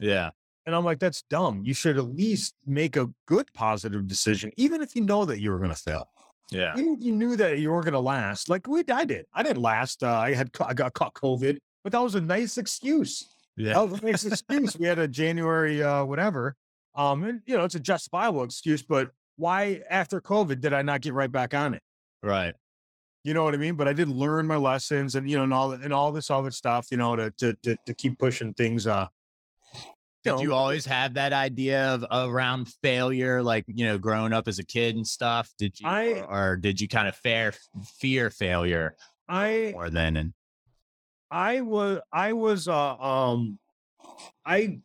yeah, And I'm like, that's dumb. You should at least make a good positive decision, even if you know that you were going to fail. yeah, Even if you knew that you weren't going to last. Like we, I did. I didn't last. Uh, I had, I got caught COVID, but that was a nice excuse. Yeah. That was a excuse. We had a January uh whatever. Um, and you know, it's a justifiable excuse, but why after COVID did I not get right back on it? Right. You know what I mean? But I did learn my lessons and you know, and all and all this other stuff, you know, to to to, to keep pushing things uh Did know, you always have that idea of around failure, like you know, growing up as a kid and stuff? Did you, I- or, or did you kind of fair fear failure I more than? And I was I was uh um I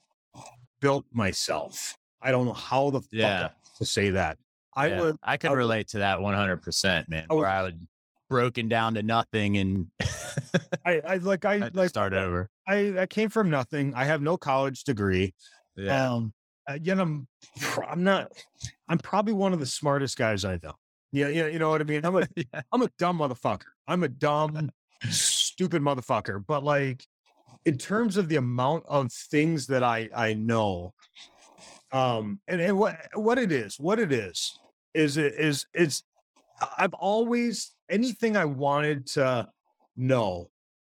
built myself. I don't know how the fuck Yeah. to say that. I yeah, was I can I- relate to that one hundred percent, man. I was- Where I would broken down to nothing and I, I like I like start over. I, I came from nothing. I have no college degree. Yeah, Um, uh, yet I'm, I'm not, I'm probably one of the smartest guys I know. Yeah, yeah, you know what I mean. I'm a, yeah, I'm a dumb motherfucker. I'm a dumb, stupid motherfucker. But like, in terms of the amount of things that I I know, um, and, and what what it is, what it is, is it is it's. I've always anything I wanted to know,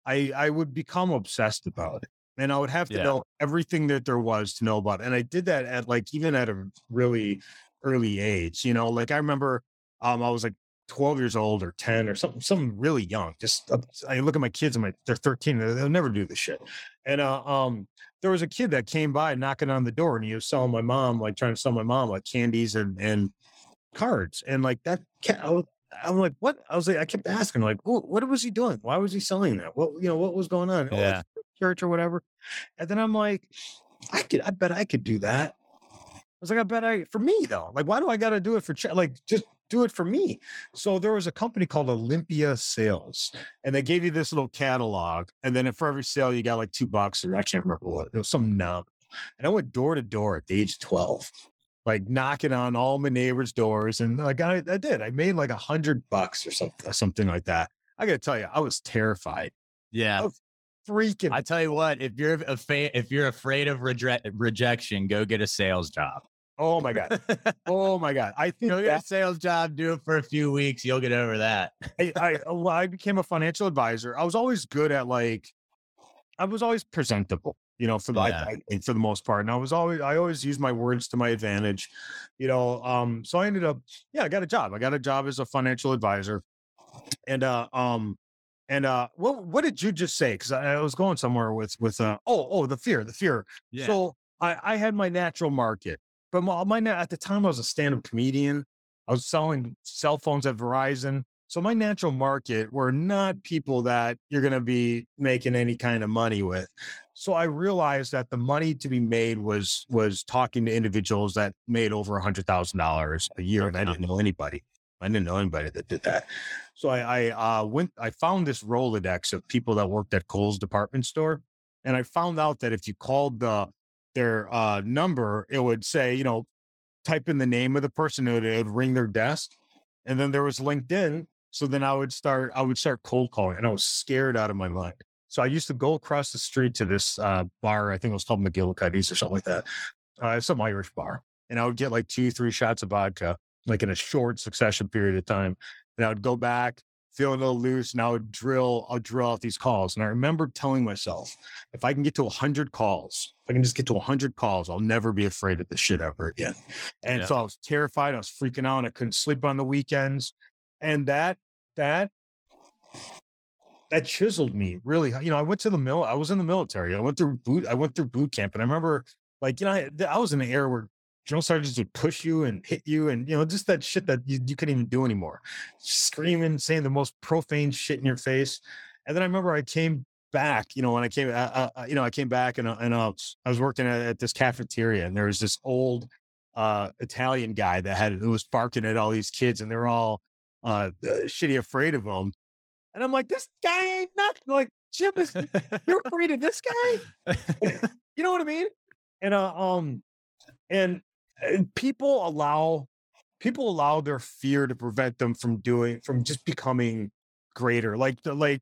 I I would become obsessed about it, and I would have to Yeah. know everything that there was to know about. It. And I did that at like even at a really early age. You know, like I remember, um, I was like 12 years old or 10 or something, something really young. Just uh, I look at my kids and my they're 13, they'll never do this shit. And uh, um, there was a kid that came by knocking on the door and he was selling my mom, like trying to sell my mom like candies and and cards. And like that I was, I'm like, what? I was like, I kept asking, like, what, what was he doing? Why was he selling that? What you know, what was going on? Oh, Yeah. church or whatever. And then I'm like, I could, I bet I could do that. I was like, I bet I for me though. Like, why do I got to do it for ch- like just do it for me? So there was a company called Olympia Sales, and they gave you this little catalog, and then for every sale you got like two bucks, or I can't remember what it was, some numb. And I went door to door at the age of twelve, like knocking on all my neighbors' doors, and like I, I did. I made like a hundred bucks or something, uh, something like that. I got to tell you, I was terrified, yeah. Freaking. I tell you what, if you're a fa- if you're afraid of reje- rejection, go get a sales job. Oh my god, oh my god. I think go get that a sales job, do it for a few weeks, you'll get over that. I, I, well, I became a financial advisor. I was always good at like, I was always presentable, you know, for the Yeah. I for the most part. And I was always, I always used my words to my advantage, you know. Um, so I ended up, yeah, I got a job. I got a job as a financial advisor, and uh, um, and uh, what what did you just say? Because I, I was going somewhere with with uh, oh oh the fear the fear. Yeah. So I, I had my natural market, but my, my at the time I was a stand-up comedian. I was selling cell phones at Verizon. So my natural market were not people that you're going to be making any kind of money with. So I realized that the money to be made was was talking to individuals that made over a hundred thousand dollars a year, and I didn't know anybody. I didn't know anybody that did that. So I, I uh, went. I found this Rolodex of people that worked at Kohl's department store, and I found out that if you called the their uh, number, it would say, you know, type in the name of the person, it would, it would ring their desk. And then there was LinkedIn. So then I would start, I would start cold calling and I was scared out of my mind. So I used to go across the street to this uh, bar. I think it was called McGillicuddy's or something like that. Uh, some Irish bar. And I would get like two, three shots of vodka, like in a short succession period of time. And I would go back, feel a little loose, and I would drill, I'll drill out these calls. And I remember telling myself, if I can get to 100 calls, if I can just get to 100 calls, I'll never be afraid of this shit ever again. And yeah. so I was terrified. I was freaking out. I couldn't sleep on the weekends. And that, that, that chiseled me really. You know, I went to the mill. I was in the military. I went through boot. I went through boot camp, and I remember, like, you know, I, I was in an era where drill sergeants would push you and hit you, and you know, just that shit that you, you couldn't even do anymore. Screaming, saying the most profane shit in your face. And then I remember I came back. You know, when I came, uh, uh, you know, I came back and uh, and uh, I was working at, at this cafeteria, and there was this old uh, Italian guy that had who was barking at all these kids, and they were all uh, shitty afraid of him. And I'm like, this guy ain't nothing. Like, Jim, is, you're afraid of this guy? you know what I mean? And uh, um, and, and people allow people allow their fear to prevent them from doing from just becoming greater. Like the like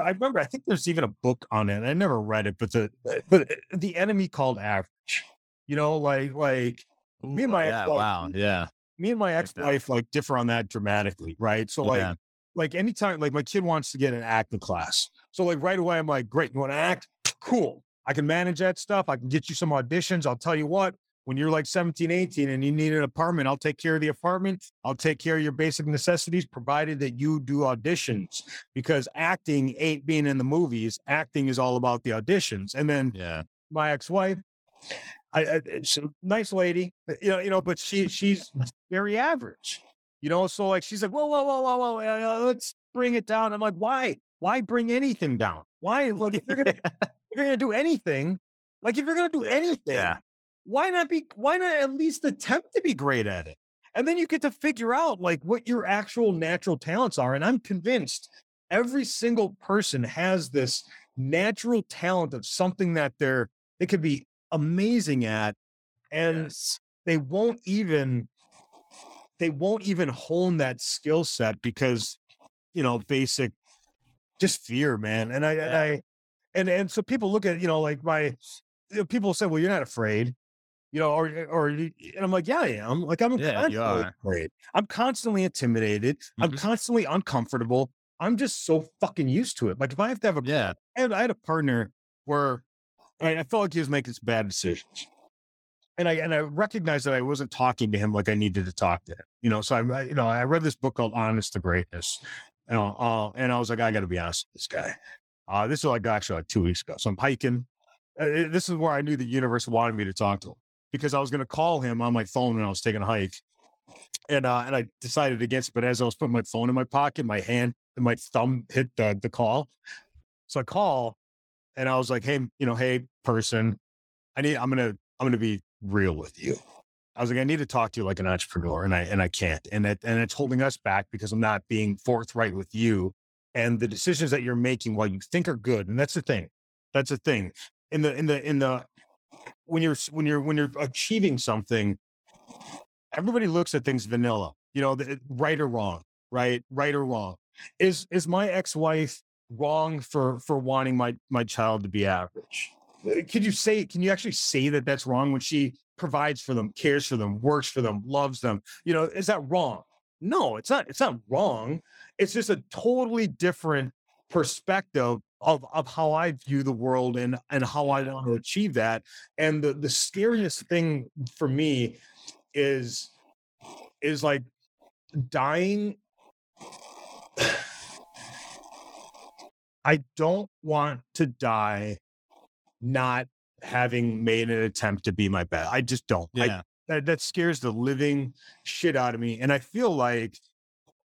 I remember I think there's even a book on it. I never read it, but the but uh, the enemy called average. You know, like like me and my yeah, ex-wife, wow, yeah. Me and my ex-wife like differ on that dramatically, right? So like yeah like anytime, like my kid wants to get an acting class. So like right away, I'm like, great, you want to act? Cool. I can manage that stuff. I can get you some auditions. I'll tell you what, when you're like 17, 18 and you need an apartment, I'll take care of the apartment. I'll take care of your basic necessities, provided that you do auditions because acting ain't being in the movies. Acting is all about the auditions. And then yeah, my ex-wife, I, I she's a nice lady, you know, you know, but she she's very average. You know, so like she's like, whoa, whoa, whoa, whoa, whoa, uh, let's bring it down. I'm like, why? Why bring anything down? Why? Look, if you're gonna, if you're gonna do anything, like if you're gonna do anything, yeah. Why not be? Why not at least attempt to be great at it? And then you get to figure out like what your actual natural talents are. And I'm convinced every single person has this natural talent of something that they're they could be amazing at, and yes. they won't even they won't even hone that skill set because you know basic just fear man and i yeah. and i and and so people look at you know like my people say well you're not afraid you know or or and i'm like yeah i am like i'm yeah, constantly afraid i'm constantly intimidated mm-hmm. i'm constantly uncomfortable i'm just so fucking used to it like if i have to have a yeah and i had a partner where I, I felt like he was making some bad decisions and I and I recognized that I wasn't talking to him like I needed to talk to him. You know, so I, you know I read this book called Honest to Greatness, know, uh, and I was like, I got to be honest with this guy. Uh, this was like actually like two weeks ago. So I'm hiking. Uh, this is where I knew the universe wanted me to talk to him because I was going to call him on my phone when I was taking a hike, and uh, and I decided against. It, but as I was putting my phone in my pocket, my hand and my thumb hit the the call. So I call, and I was like, hey, you know, hey, person, I need. I'm gonna I'm gonna be real with you. I was like, I need to talk to you like an entrepreneur, and I and I can't, and that and it's holding us back because I'm not being forthright with you, and the decisions that you're making while you think are good, and that's the thing, that's the thing. In the in the in the when you're when you're when you're achieving something, everybody looks at things vanilla, you know, right or wrong, right, right or wrong. Is is my ex wife wrong for for wanting my my child to be average? Uh, could you say can you actually say that that's wrong when she provides for them cares for them works for them loves them you know is that wrong no it's not it's not wrong it's just a totally different perspective of, of how I view the world and and how I want to achieve that. And the the scariest thing for me is is like dying. I don't want to die not having made an attempt to be my best. I just don't. Yeah. I, that, that scares the living shit out of me. And I feel like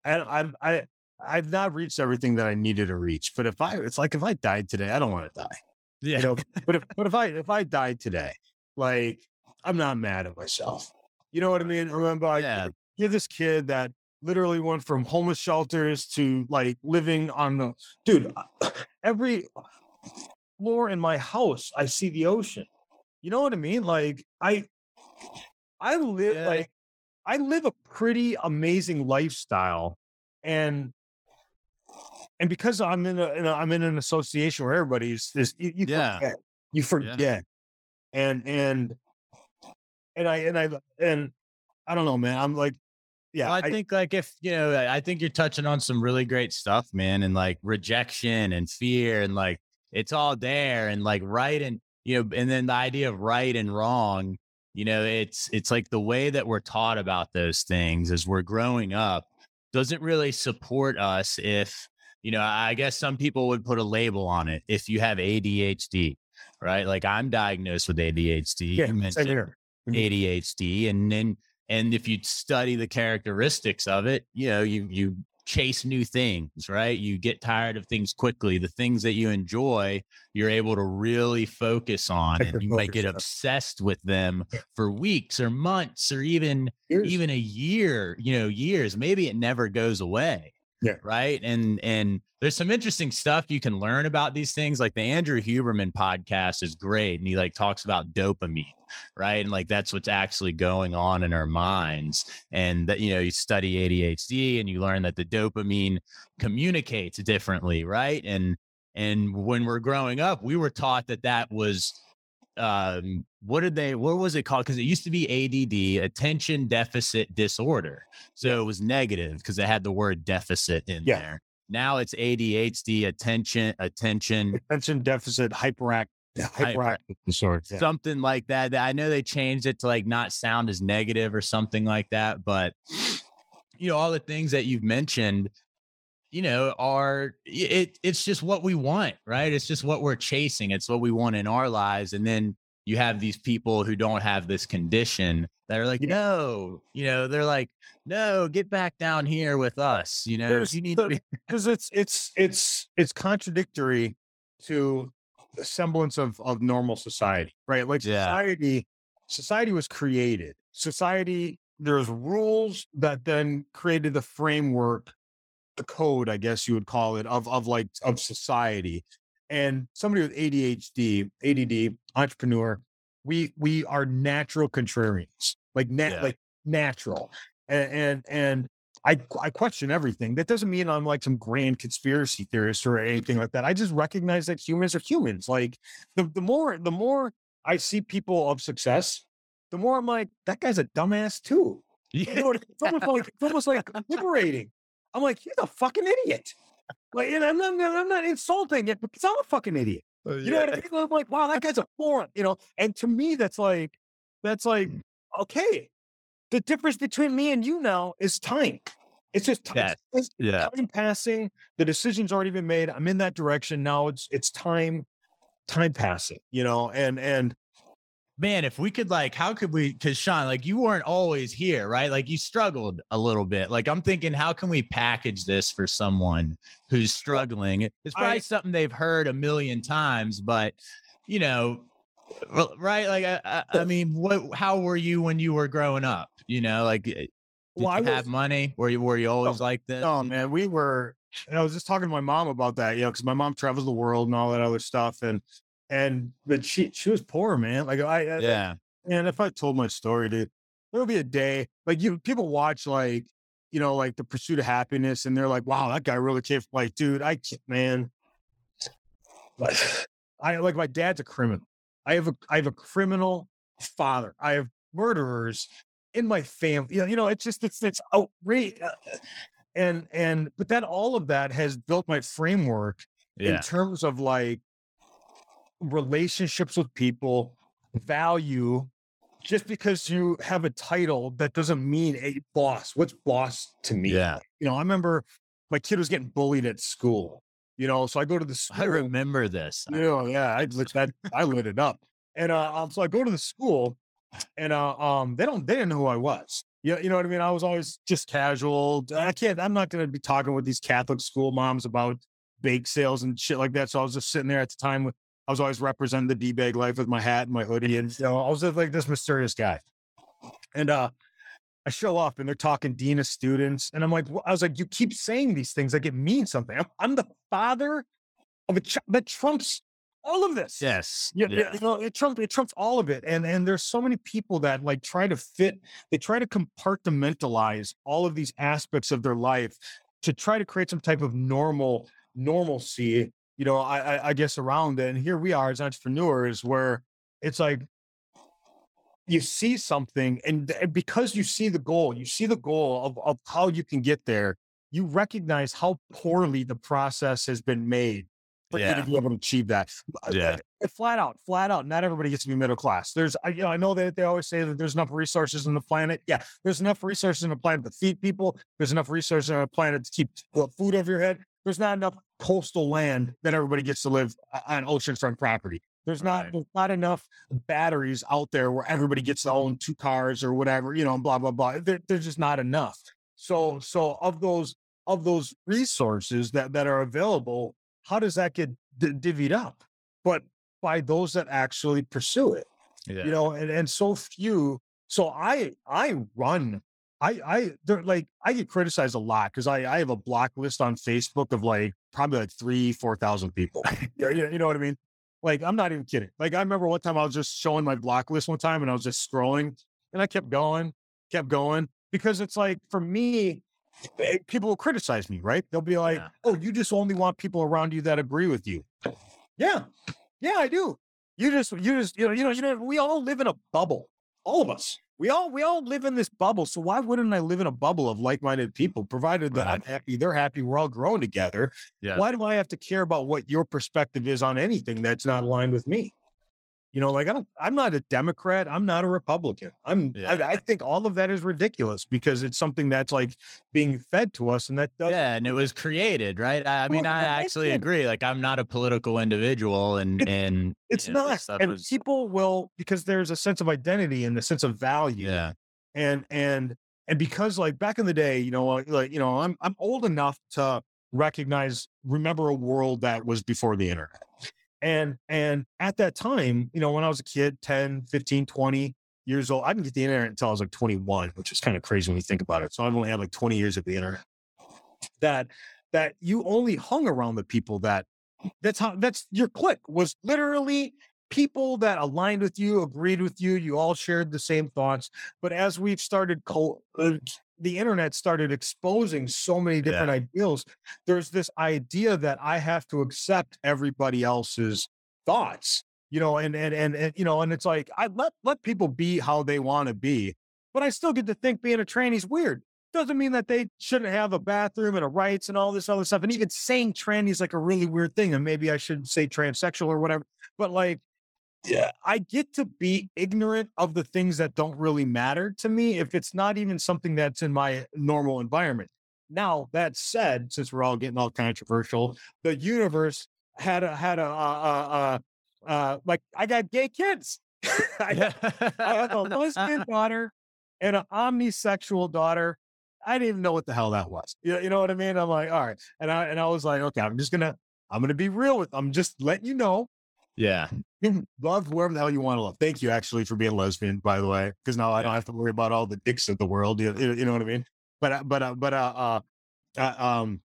I, I, I, I've not reached everything that I needed to reach. But if I, it's like if I died today, I don't want to die. Yeah. You know, but if, but if I, if I died today, like I'm not mad at myself. You know what I mean? Remember, I, yeah. you're this kid that literally went from homeless shelters to like living on the dude. Uh, every floor in my house, I see the ocean. You know what I mean? Like I, I live Yeah. like I live a pretty amazing lifestyle, and and because I'm in a, in a I'm in an association where everybody's this you, you Yeah. forget you forget, and and and I and I and I don't know, man. I'm like, yeah, Well, I, I- think like if you know, I think you're touching on some really great stuff, man, and like rejection and fear and like it's all there and like right and you know, and then the idea of right and wrong, you know, it's it's like the way that we're taught about those things as we're growing up doesn't really support us if you know, I guess some people would put a label on it if you have ADHD, right? Like I'm diagnosed with ADHD. yeah, you mentioned here. Mm-hmm. ADHD, and then and if you study the characteristics of it, you know, you you chase new things, right? You get tired of things quickly. The things that you enjoy, you're able to really focus on, and you might get obsessed with them for weeks or months or even Here's- even a year. You know, years. Maybe it never goes away Yeah. right? And and there's some interesting stuff you can learn about these things like the andrew huberman podcast is great and he like talks about dopamine right? And like that's what's actually going on in our minds and that you know you study adhd and you learn that the dopamine communicates differently right? And and when we're growing up we were taught that that was um what did they what was it called because it used to be add attention deficit disorder so it was negative because it had the word deficit in Yeah. there now it's adhd attention attention attention deficit hyperact hyperactive disorder. Yeah. something like that that i know they changed it to like not sound as negative or something like that but you know all the things that you've mentioned you know are it it's just what we want right? It's just what we're chasing. It's what we want in our lives and then you have these people who don't have this condition that are like Yeah. no you know they're like no get back down here with us you know? There's you need to be because it's it's it's it's contradictory to the semblance of of normal society right? Like Yeah. society society was created. Society there's rules that then created the framework the code i guess you would call it of of like of society and somebody with adhd add entrepreneur we we are natural contrarians like nat Yeah. like natural and and, and I, I question everything. That doesn't mean I'm like some grand conspiracy theorist or anything like that. I just recognize that humans are humans. Like the, the more the more I see people of success, the more I'm like, that guy's a dumbass too. You know, it's almost like it's almost like liberating. I'm like, he's a fucking idiot. Like, and I'm not I'm not insulting it because I'm a fucking idiot. Uh, you know what I mean? I'm like, wow, that guy's a moron. You know, and to me, that's like, that's like, mm. okay. The difference between me and you now is time. It's just time. It's yeah time passing. The decision's already been made. I'm in that direction now. It's it's time, time passing. You know, and and man, if we could like, how could we? Because Shawn, like, you weren't always here, right? Like, you struggled a little bit. Like, I'm thinking, how can we package this for someone who's struggling? It's probably I- something they've heard a million times, but you know, right? Like, I, I, I mean, what? How were you when you were growing up? You know, like, eh, did Well, I you have was- money? Were you were you oh, always like this? Oh man, we were. And I was just talking to my mom about that, you know, because my mom travels the world and all that other stuff, and and but she she was poor, man. Like I, I yeah, and if I told my story, dude, there will be a day like you people watch like you know like the pursuit of happiness, and they're like, wow, that guy really came. Like, dude, I can't, man. Like, I like my dad's a criminal. I have a I have a criminal father. I have murderers in my family. You know, you know it's just it's it's outrageous. Uh, and and but that all of that has built my framework in terms of like relationships with people, value. Just because you have a title, that doesn't mean a boss. What's boss to me? yeah. You know, I remember my kid was getting bullied at school. You know, so I go to the school. I remember this. You know, yeah, I lit that. I lit it up, and uh, um, so I go to the school, and uh, um, they don't, they didn't know who I was. You, you know what I mean? I was always just casual. I can't. I'm not going to be talking with these Catholic school moms about bake sales and shit like that. So I was just sitting there at the time. With, I was always representing the d bag life with my hat and my hoodie, and so I was just like this mysterious guy. And uh, I show up, and they're talking dean of students, and I'm like, wh- I was like, you keep saying these things like it means something. I'm, I'm the father of a child that trumps all of this. Yes. Yeah, yeah. You know, it trumps it trumps all of it. And and there's so many people that like try to fit, they try to compartmentalize all of these aspects of their life to try to create some type of normal normalcy, you know, I I, I guess around it. And here we are as entrepreneurs where it's like you see something and, and because you see the goal, you see the goal of, of how you can get there, you recognize how poorly the process has been made for yeah. you to be able to achieve that. Uh, yeah. Flat out, flat out. Not everybody gets to be middle class. There's, I, you know, I know that they always say that there's enough resources on the planet. Yeah, there's enough resources on the planet to feed people. There's enough resources on the planet to keep food over your head. There's not enough coastal land that everybody gets to live uh, on oceanfront property. There's not right. there's not enough batteries out there where everybody gets to own two cars or whatever, you know, blah blah blah. There, there's just not enough. So so of those of those resources that that are available, how does that get d- divvied up? But by those that actually pursue it, yeah. you know, and and so few. So I I run. I I they're like I get criticized a lot because I I have a block list on Facebook of like probably like three four thousand people. you, you know what I mean? Like, I'm not even kidding. Like, I remember one time I was just showing my block list one time and I was just scrolling and I kept going, kept going because it's like for me, eh, people will criticize me, right? They'll be like, yeah. oh, you just only want people around you that agree with you. Yeah. Yeah, I do. You just, you just, you know, you know, you know, we all live in a bubble, all of us we all we all live in this bubble. So why wouldn't I live in a bubble of like-minded people, provided that right. I'm happy, they're happy, we're all growing together? Yeah. Why do I have to care about what your perspective is on anything that's not aligned with me? You know, like I don't, I'm not a Democrat. I'm not a Republican. I'm, yeah. I, I, think all of that is ridiculous because it's something that's like being fed to us, and that does. Yeah, and it was created, right? I, I mean, well, I actually agree. Like, I'm not a political individual, and it, and it's not. and was... people will because there's a sense of identity and a sense of value. Yeah, and and and because like back in the day, you know, like you know, I'm I'm old enough to recognize, remember a world that was before the internet and and at that time, you know, when I was a kid, 10, 15, 20 years old, I didn't get the internet until I was like 21, which is kind of crazy when you think about it. So I've only had like 20 years of the internet. That that you only hung around the people that that's how that's your clique was literally people that aligned with you, agreed with you, you all shared the same thoughts. But as we've started co- the internet started exposing so many different yeah. ideals, there's this idea that I have to accept everybody else's thoughts, you know, and and and, and you know, and it's like I let let people be how they want to be, but I still get to think being a tranny is weird. Doesn't mean that they shouldn't have a bathroom and a rights and all this other stuff. And even saying tranny is like a really weird thing. And maybe I shouldn't say transsexual or whatever. But like yeah, I get to be ignorant of the things that don't really matter to me if it's not even something that's in my normal environment. Now, that said, since we're all getting all controversial, the universe had a had a uh, uh, uh, uh like I got gay kids. I, got, I have a lesbian daughter and an omnisexual daughter. I didn't even know what the hell that was. You, you know what I mean? I'm like, all right, and I and I was like, okay, I'm just gonna I'm gonna be real with. I'm just letting you know yeah. love whoever the hell you want to love. Thank you actually for being lesbian, by the way, because now I don't have to worry about all the dicks of the world. You, you know what I mean? But, uh, but, uh, but, uh, uh, uh, um,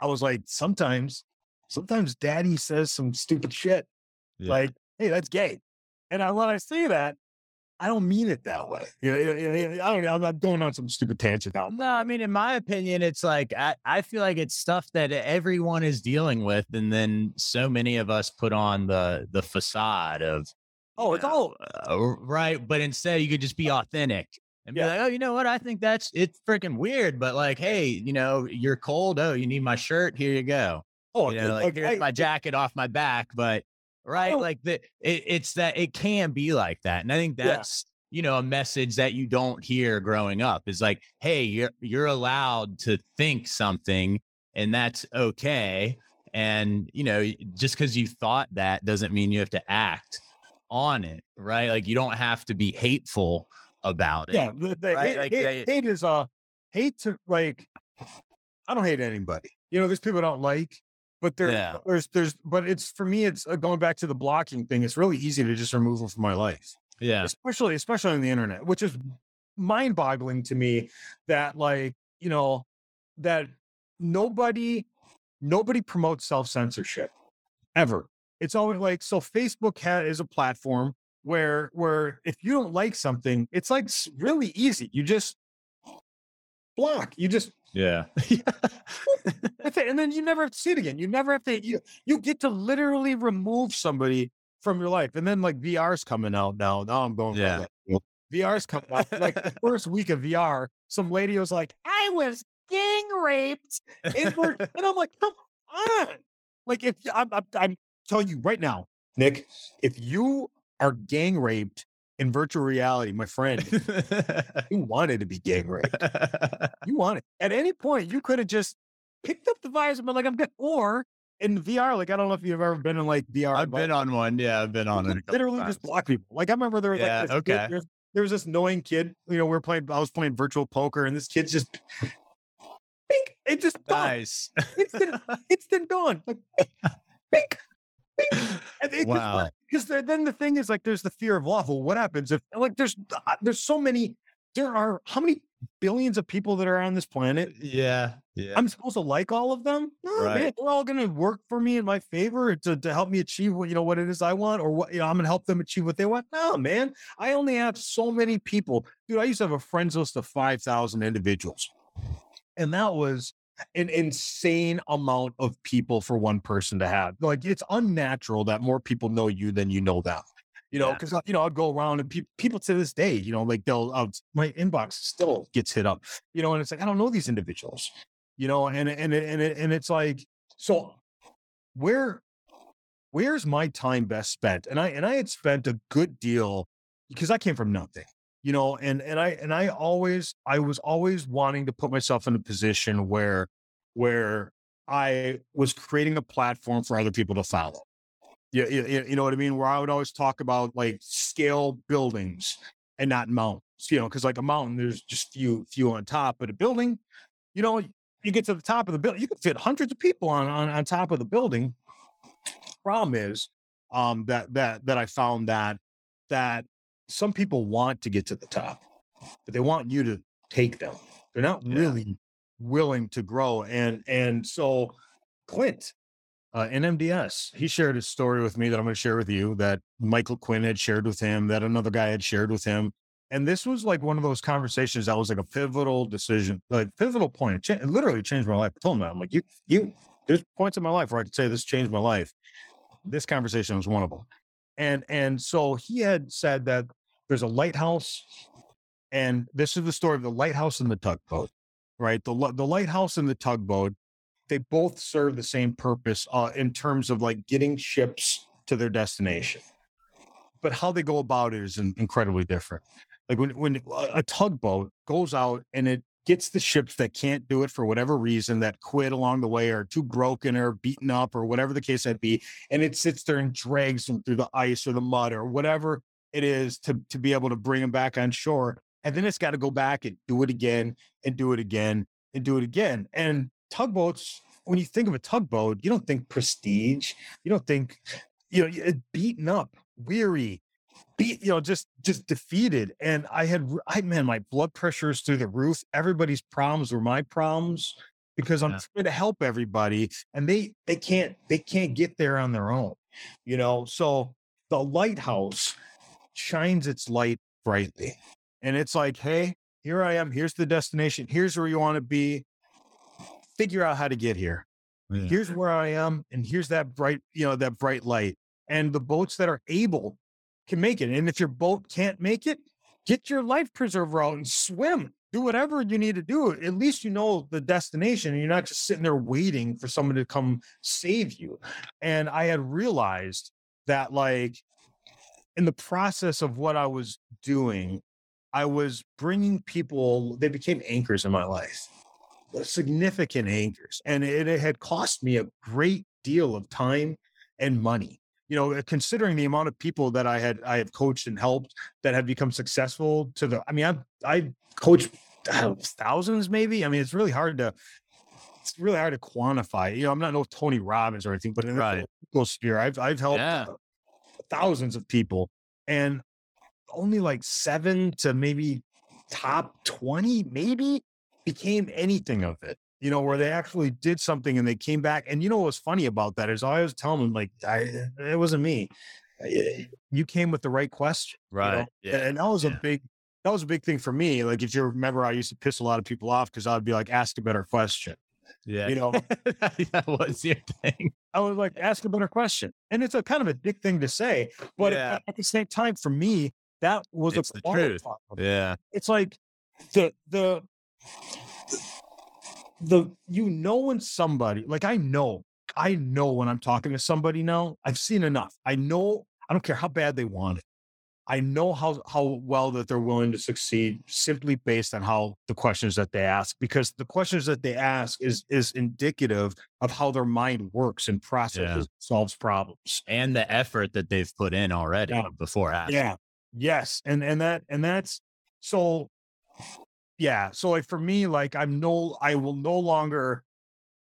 I was like, sometimes, sometimes daddy says some stupid shit yeah. like, Hey, that's gay. And I, when I say that, I don't mean it that way. You know, I don't I'm not going on some stupid tangent now. No, I mean, in my opinion, it's like I, I feel like it's stuff that everyone is dealing with, and then so many of us put on the the facade of oh, it's all uh, right. But instead, you could just be authentic and yeah. be like, oh, you know what? I think that's it's freaking weird, but like, hey, you know, you're cold. Oh, you need my shirt? Here you go. Oh, you know, like okay. here's my jacket off my back, but right? Oh. Like the it, it's that it can be like that, and I think that's yeah. you know a message that you don't hear growing up is like, hey, you're you're allowed to think something, and that's okay. And you know, just because you thought that doesn't mean you have to act on it, right? Like you don't have to be hateful about it. Yeah, the, the right? hate, like, hate, hate is a uh, hate to like. I don't hate anybody. You know, there's people I don't like, but there, yeah. there's, there's, but it's for me, it's uh, going back to the blocking thing. It's really easy to just remove them from my life. Yeah. Especially, especially on the internet, which is mind boggling to me that like, you know, that nobody, nobody promotes self censorship ever. it's always like so Facebook ha- is a platform where where if you don't like something, it's like really easy. You just block. You just yeah. and then you never have to see it again. You never have to you you get to literally remove somebody from your life. And then like VR's coming out now. Now I'm going yeah. VR's coming out. Like the first week of VR, some lady was like, I was gang raped. and I'm like, come on. Like if I'm, I'm, I'm telling you right now, Nick, if you are gang raped in virtual reality, my friend, you wanted to be gang raped. You wanted. At any point, you could have just picked up the virus and been like, I'm good. Or in VR, like I don't know if you've ever been in like VR. I've been on one. Yeah, I've been on it. Literally just block people. Like I remember there was yeah, like this okay. Kid, there was this annoying kid. You know, we are playing. I was playing virtual poker, and this kid's just. Bink, it just nice. Instant, instant gone. Like, bink, wow. Because then the thing is like, there's the fear of lawful. What happens if like there's uh, there's so many. There are how many billions of people that are on this planet. Yeah. Yeah. I'm supposed to like all of them. No, right. man, they're all going to work for me in my favor to, to help me achieve what, you know, what it is I want or what, you know, I'm going to help them achieve what they want. No, man, I only have so many people. Dude, I used to have a friends list of 5,000 individuals. And that was an insane amount of people for one person to have. Like it's unnatural that more people know you than you know them you know, because yeah. you know I'd go around and pe- people to this day, you know, like they'll uh, my inbox still gets hit up, you know, and it's like I don't know these individuals, you know, and and and and it's like so where where's my time best spent? And I and I had spent a good deal because I came from nothing, you know, and and I and I always I was always wanting to put myself in a position where where I was creating a platform for other people to follow you, you, you know what I mean? Where I would always talk about like scale buildings and not mountains, you know, because like a mountain, there's just few few on top, but a building, you know, you get to the top of the building, you can fit hundreds of people on on, on top of the building. Problem is, um, that that that I found that that some people want to get to the top, but they want you to take them. They're not yeah. really willing to grow, and and so Clint, uh, NMDS. He shared a story with me that I'm going to share with you that Michael Quinn had shared with him, that another guy had shared with him. And this was like one of those conversations that was like a pivotal decision, like pivotal point. It, cha- it literally changed my life. I told him that. I'm like, you, you, there's points in my life where I could say this changed my life. This conversation was one of them. And, and so he had said that there's a lighthouse and this is the story of the lighthouse and the tugboat, right? The, the lighthouse and the tugboat they both serve the same purpose uh, in terms of like getting ships to their destination. But how they go about it is incredibly different. Like when when a tugboat goes out and it gets the ships that can't do it for whatever reason, that quit along the way, or too broken, or beaten up, or whatever the case might be, and it sits there and drags them through the ice or the mud or whatever it is to to be able to bring them back on shore. And then it's got to go back and do it again and do it again and do it again. And tugboats, when you think of a tugboat, you don't think prestige. You don't think, you know, eh, beaten up, weary, beat, you know, just just defeated. And I had, I man, my blood pressure is through the roof. Everybody's problems were my problems because I'm yeah. trying to help everybody, and they they can't they can't get there on their own. You know, so the lighthouse shines its light brightly, and it's like, hey, here I am. Here's the destination. Here's where you want to be figure out how to get here. Yeah. Here's where I am, and here's that bright, you know, that bright light. And the boats that are able can make it. And if your boat can't make it, get your life preserver out and swim. Do whatever you need to do. At least you know the destination and you're not just sitting there waiting for someone to come save you. And I had realized that, like, in the process of what I was doing, I was bringing people, they became anchors in my life uh, significant anchors. And it, it had cost me a great deal of time and money you know uh, considering the amount of people that i had i have coached and helped that have become successful to the i mean i i coached uh, thousands maybe i mean it's really hard to it's really hard to quantify you know i'm not no tony robbins or anything but in right. the sphere i've i've helped yeah. Uh, thousands of people and only like seven to maybe top 20 maybe became anything of it. you know, where they actually did something and they came back. And you know what was funny about that is I was telling them like, I, it wasn't me. You came with the right question, right? You know? Yeah. And that was yeah. a big, that was a big thing for me. Like if you remember, I used to piss a lot of people off because I'd be like, ask a better question. Yeah. You know, that was your thing. I was like, ask a better question. And it's a kind of a dick thing to say. But yeah. at the same time, for me, that was it's a the truth. Yeah. It's like the the the you know when somebody like I know I know when I'm talking to somebody now. I've seen enough. I know I don't care how bad they want it. I know how how well that they're willing to succeed simply based on how the questions that they ask because the questions that they ask is is indicative of how their mind works and processes yeah. solves problems and the effort that they've put in already yeah. before asking. Yeah. Yes. And and that and that's so yeah. So like for me, like I'm no I will no longer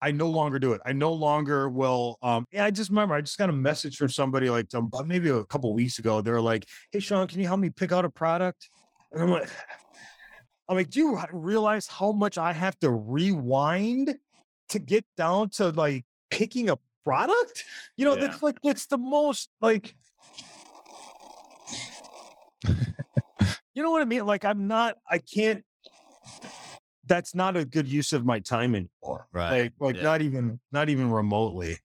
I no longer do it. I no longer will. Um, yeah, I just remember I just got a message from somebody like um, maybe a couple weeks ago. They're like, "Hey, Shawn, can you help me pick out a product?" And I'm like, "I'm like, do you realize how much I have to rewind to get down to like picking a product? You know, yeah. that's like it's the most like." you know what I mean? Like, I'm not. I can't that's not a good use of my time anymore. Right. Like, like yeah. not even, not even remotely.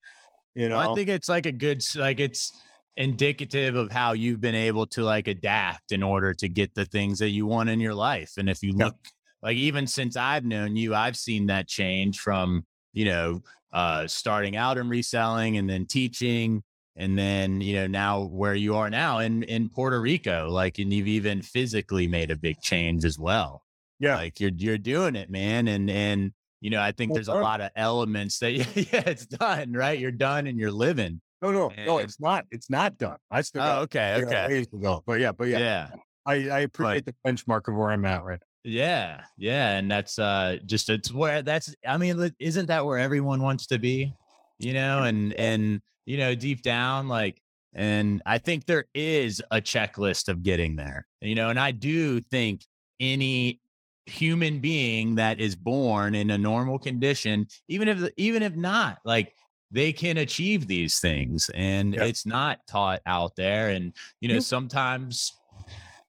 You know, I think it's like a good, like it's indicative of how you've been able to like adapt in order to get the things that you want in your life. And if you look, yeah. like even since I've known you, I've seen that change from you know uh starting out and reselling and then teaching and then you know now where you are now in in Puerto Rico like and you've even physically made a big change as well yeah. Like you're you're doing it, man. And and you know, I think well, there's a lot of elements that yeah, it's done, right? You're done and you're living. No, no, and, no, it's not. It's not done. I still oh, okay, okay. Ways to go. But yeah, but yeah. Yeah. I, I appreciate but, the benchmark of where I'm at right now. Yeah, yeah, and that's uh just it's where that's. I mean, isn't that where everyone wants to be? You know, and and you know, deep down, like, and I think there is a checklist of getting there. You know, and I do think any human being that is born in a normal condition even if even if not like they can achieve these things and yep. it's not taught out there and you know sometimes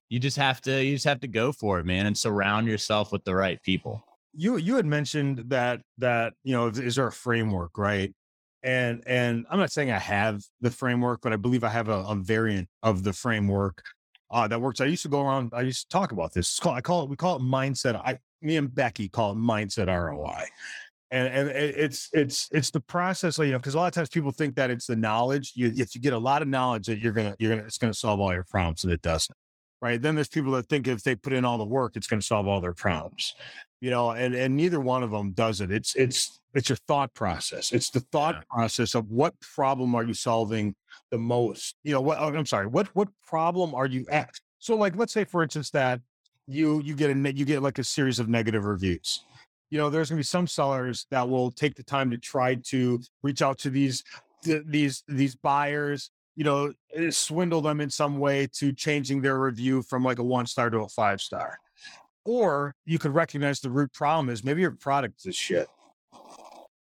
you just have to you just have to go for it man and surround yourself with the right people. You you had mentioned that that you know is there a framework right? And and i'm not saying i have the framework but i believe i have a, a variant of the framework uh, that works. I used to go around. I used to talk about this. It's Called, I call it. We call it mindset. I, me and Becky call it mindset ROI, and and it's it's it's the process. You know, because a lot of times people think that it's the knowledge. You if you get a lot of knowledge that you're gonna you're gonna it's gonna solve all your problems, and it doesn't. Right. Then there's people that think if they put in all the work, it's going to solve all their problems. You know, and and neither one of them does it. It's it's it's your thought process. It's the thought yeah. process of what problem are you solving the most? You know, what oh, I'm sorry, what what problem are you at? So like let's say for instance that you you get a you get like a series of negative reviews. You know, there's going to be some sellers that will take the time to try to reach out to these these these buyers, you know, eh, swindle them in some way to changing their review from like a one star to a five star. Or you could recognize the root problem is maybe your product is shit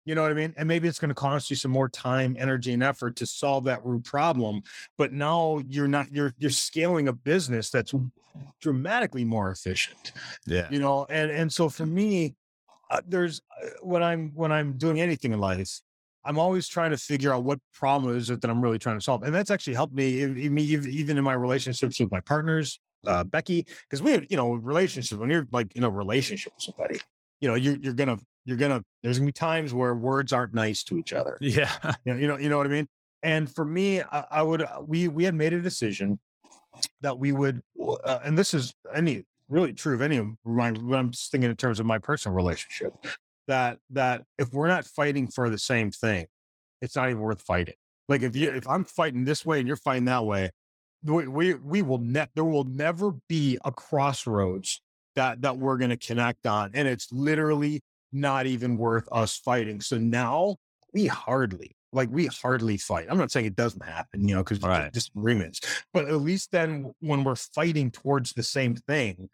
you know what I mean? And maybe it's going to cost you some more time, energy, and effort to solve that root problem. But now you're not you're you're scaling a business that's dramatically more efficient. Yeah. You know, and and so for me, uh, there's uh, when I'm when I'm doing anything in life, I'm always trying to figure out what problem is it that I'm really trying to solve, and that's actually helped me even in my relationships with my partners, uh, Becky, because we have you know relationships when you're like in a relationship with somebody, you know you're you're gonna you're gonna there's gonna be times where words aren't nice to each other. Yeah, you know, you know, you know what I mean. And for me, I, I would uh, we we had made a decision that we would, uh, and this is any really true of any of my. What I'm just thinking in terms of my personal relationship, that that if we're not fighting for the same thing, it's not even worth fighting. Like if you if I'm fighting this way and you're fighting that way, we we, we will net there will never be a crossroads that that we're going to connect on, and it's literally not even worth us fighting. So now we hardly, like, we hardly fight. I'm not saying it doesn't happen, you know, because right. disagreements, but at least then when we're fighting towards the same thing,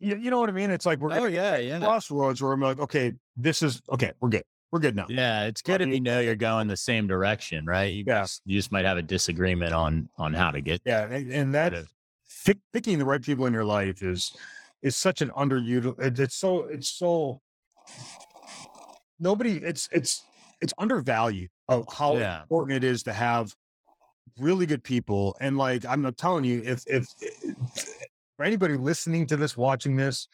you, you know what I mean? It's like we're oh yeah, yeah. crossroads where I'm like, okay, this is okay. We're good. We're good now. Yeah, it's good if you know you're going the same direction, right? You Yeah. just, you just might have a disagreement on on how to get Yeah, and, and that pick, picking the right people in your life is is such an underutilized. It's so it's so nobody. It's it's it's undervalued of how Yeah. important it is to have really good people. And like I'm not telling you, if if for anybody listening to this, watching this,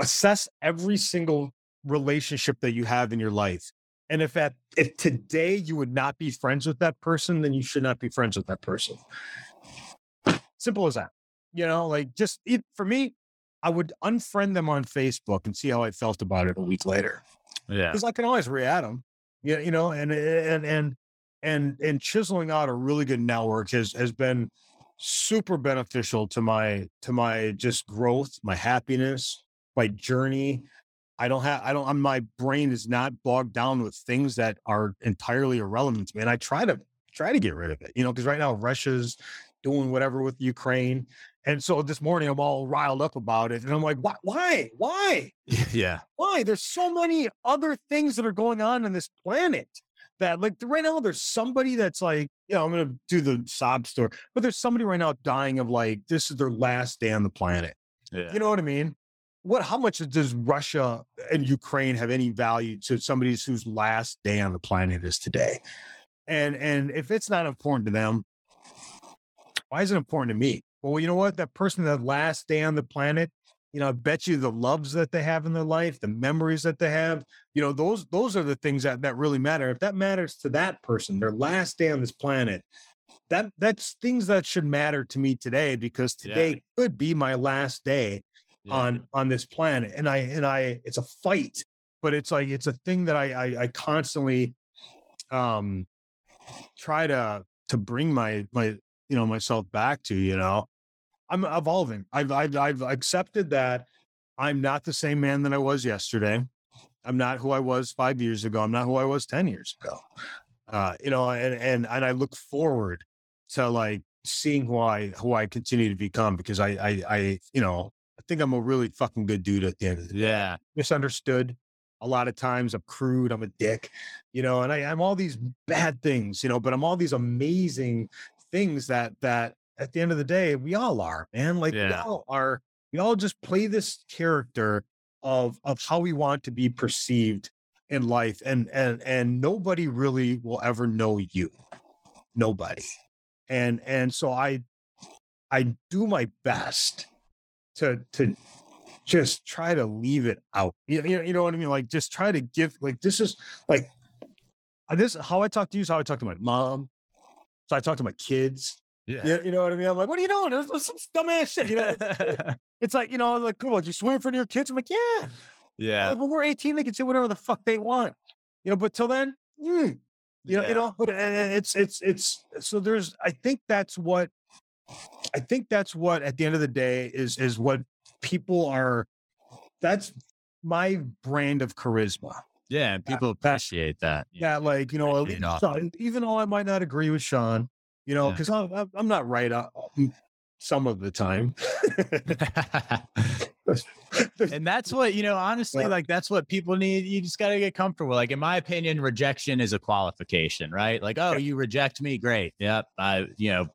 assess every single relationship that you have in your life. And if at if today you would not be friends with that person, then you should not be friends with that person. Simple as that. You know, like just it, for me, I would unfriend them on Facebook and see how I felt about it a week later Yeah. because I can always re-add them. Yeah, you know, and and and and and chiseling out a really good network has has been super beneficial to my to my just growth, my happiness, my journey. I don't have I don't I'm my brain is not bogged down with things that are entirely irrelevant to me. And I try to try to get rid of it, you know, because right now Russia's doing whatever with Ukraine. And so this morning I'm all riled up about it. And I'm like, why why? Why? yeah. why there's so many other things that are going on in this planet that like right now there's somebody that's like you know i'm gonna do the sob story but there's somebody right now dying of like this is their last day on the planet Yeah. you know what i mean what how much does russia and ukraine have any value to somebody whose last day on the planet is today and and if it's not important to them why is it important to me well you know what that person that last day on the planet you know, I bet you the loves that they have in their life, the memories that they have, you know, those those are the things that that really matter. If that matters to that person, their last day on this planet, that that's things that should matter to me today because Yeah. today could be my last day yeah. on on this planet. And I and I it's a fight, but it's like it's a thing that I I, I constantly um try to to bring my my you know myself back to, you know. I'm evolving. I've I've I've accepted that I'm not the same man that I was yesterday. I'm not who I was five years ago. I'm not who I was ten years ago. Uh, you know, and and and I look forward to like seeing who I who I continue to become because I I I you know think I'm a really fucking good dude at the end of the day. yeah. Misunderstood. A lot of times I'm crude. I'm a dick, you know, and I, I'm all these bad things, you know, but I'm all these amazing things that that at the end of the day we all are, man. Like we all are. We all just play this character of of how we want to be perceived in life, and and and nobody really will ever know you. Nobody. And and so I I do my best to to just try to leave it out. You, you, you know what I mean? Like just try to give like this is like this how I talk to you is how I talk to my mom. So I talk to my kids. Yeah. You, you know what I mean? I'm like, what are you doing? This is some dumbass shit. You know, it's like, you know, like, cool, you swear in front of your kids. I'm like, yeah. yeah. Like, when we're 18, they can say whatever the fuck they want. You know, but till then, mm, you know, you know, it's it's it's so there's I think that's what I think that's what at the end of the day is is what people are that's my brand of charisma. Yeah. And people that- appreciate that. Yeah, like you know, at least even though I might not agree with Shawn, you know, because I'm, I'm- I'm not right uh, mm, some of the time. and that's what you know honestly Yeah. like that's what people need you just got to get comfortable like in my opinion rejection is a qualification right like oh you reject me great yep i you know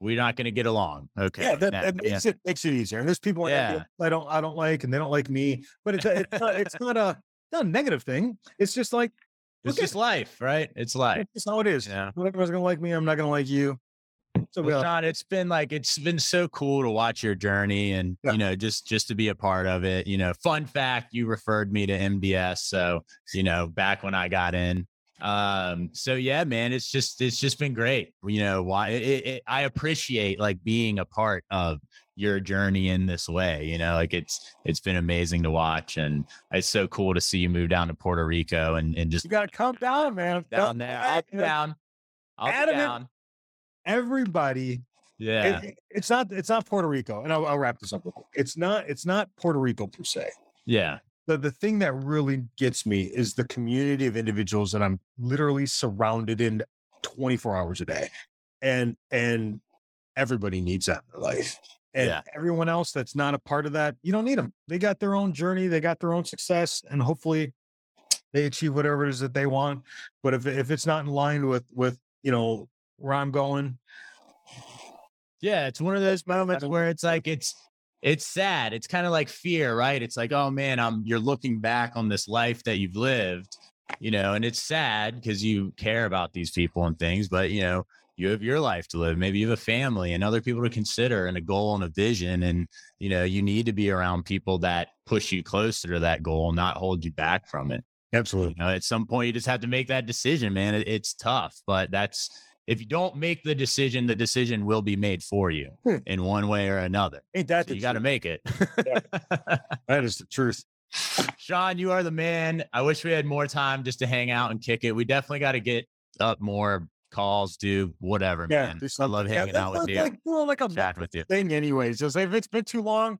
we're not going to get along okay yeah, that, now- that yeah. it makes it easier. And there's people I- Yeah. I don't I don't like, and they don't like me. But it's it's not, it's not a not a negative thing. It's just like it's just life right it's life it's how it is. yeah Not everyone's gonna like me. I'm not gonna like you. So we well, uh John, it's been like it's been so cool to watch your journey and Yeah. you know just just to be a part of it. You know, fun fact, you referred me to MDS, so you know back when I got in. Um, so yeah, man, it's just it's just been great. You know, why it, it, I appreciate like being a part of your journey in this way. You know, like it's it's been amazing to watch, and it's so cool to see you move down to Puerto Rico and and just you gotta come down, man. down there. back, I'll be down. I'll be down. Everybody. Yeah. it- it's not it's not Puerto Rico. And I'll, I'll wrap this up real quick. It's not it's not Puerto Rico per se. Yeah. The the thing that really gets me is the community of individuals that I'm literally surrounded in 24 hours a day. And and everybody needs that in their life. And Yeah. everyone else that's not a part of that, you don't need them. They got their own journey, they got their own success, and hopefully they achieve whatever it is that they want. But if if it's not in line with with you know where I'm going, Yeah, it's one of those moments where it's like it's it's sad. It's kind of like fear, right? It's like, oh man, I'm you're looking back on this life that you've lived, you know, and it's sad because you care about these people and things, but you know, you have your life to live. Maybe you have a family and other people to consider and a goal and a vision. And, you know, you need to be around people that push you closer to that goal, not hold you back from it. absolutely. You know, at some point you just have to make that decision, man. It, it's tough, but that's if you don't make the decision, the decision will be made for you Hmm. in one way or another. Ain't that So you got to make it. That is the truth. Shawn, you are the man. I wish we had more time just to hang out and kick it. We definitely got to get up more calls, do whatever, Yeah, man. do I love hanging that's out with you, Like, well, like a chat with you. thing, anyways. Just if it's been too long,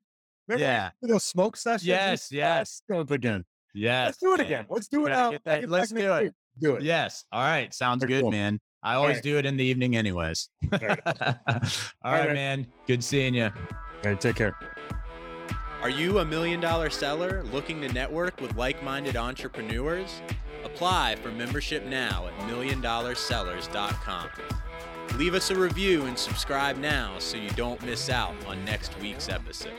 Yeah. those smoke sessions? Yes, yes, Let's do it again. yes. Let's do it man. again. Let's do it out. get that- Get let's do it. Do it. Yes. All right. Sounds Very good, cool. man. I always right. do it in the evening, anyways. All right. right, right. man. Good seeing you. All right, take care. Are you a million dollar seller looking to network with like minded entrepreneurs? Apply for membership now at milliondollarsellers.com. Leave us a review and subscribe now so you don't miss out on next week's episode.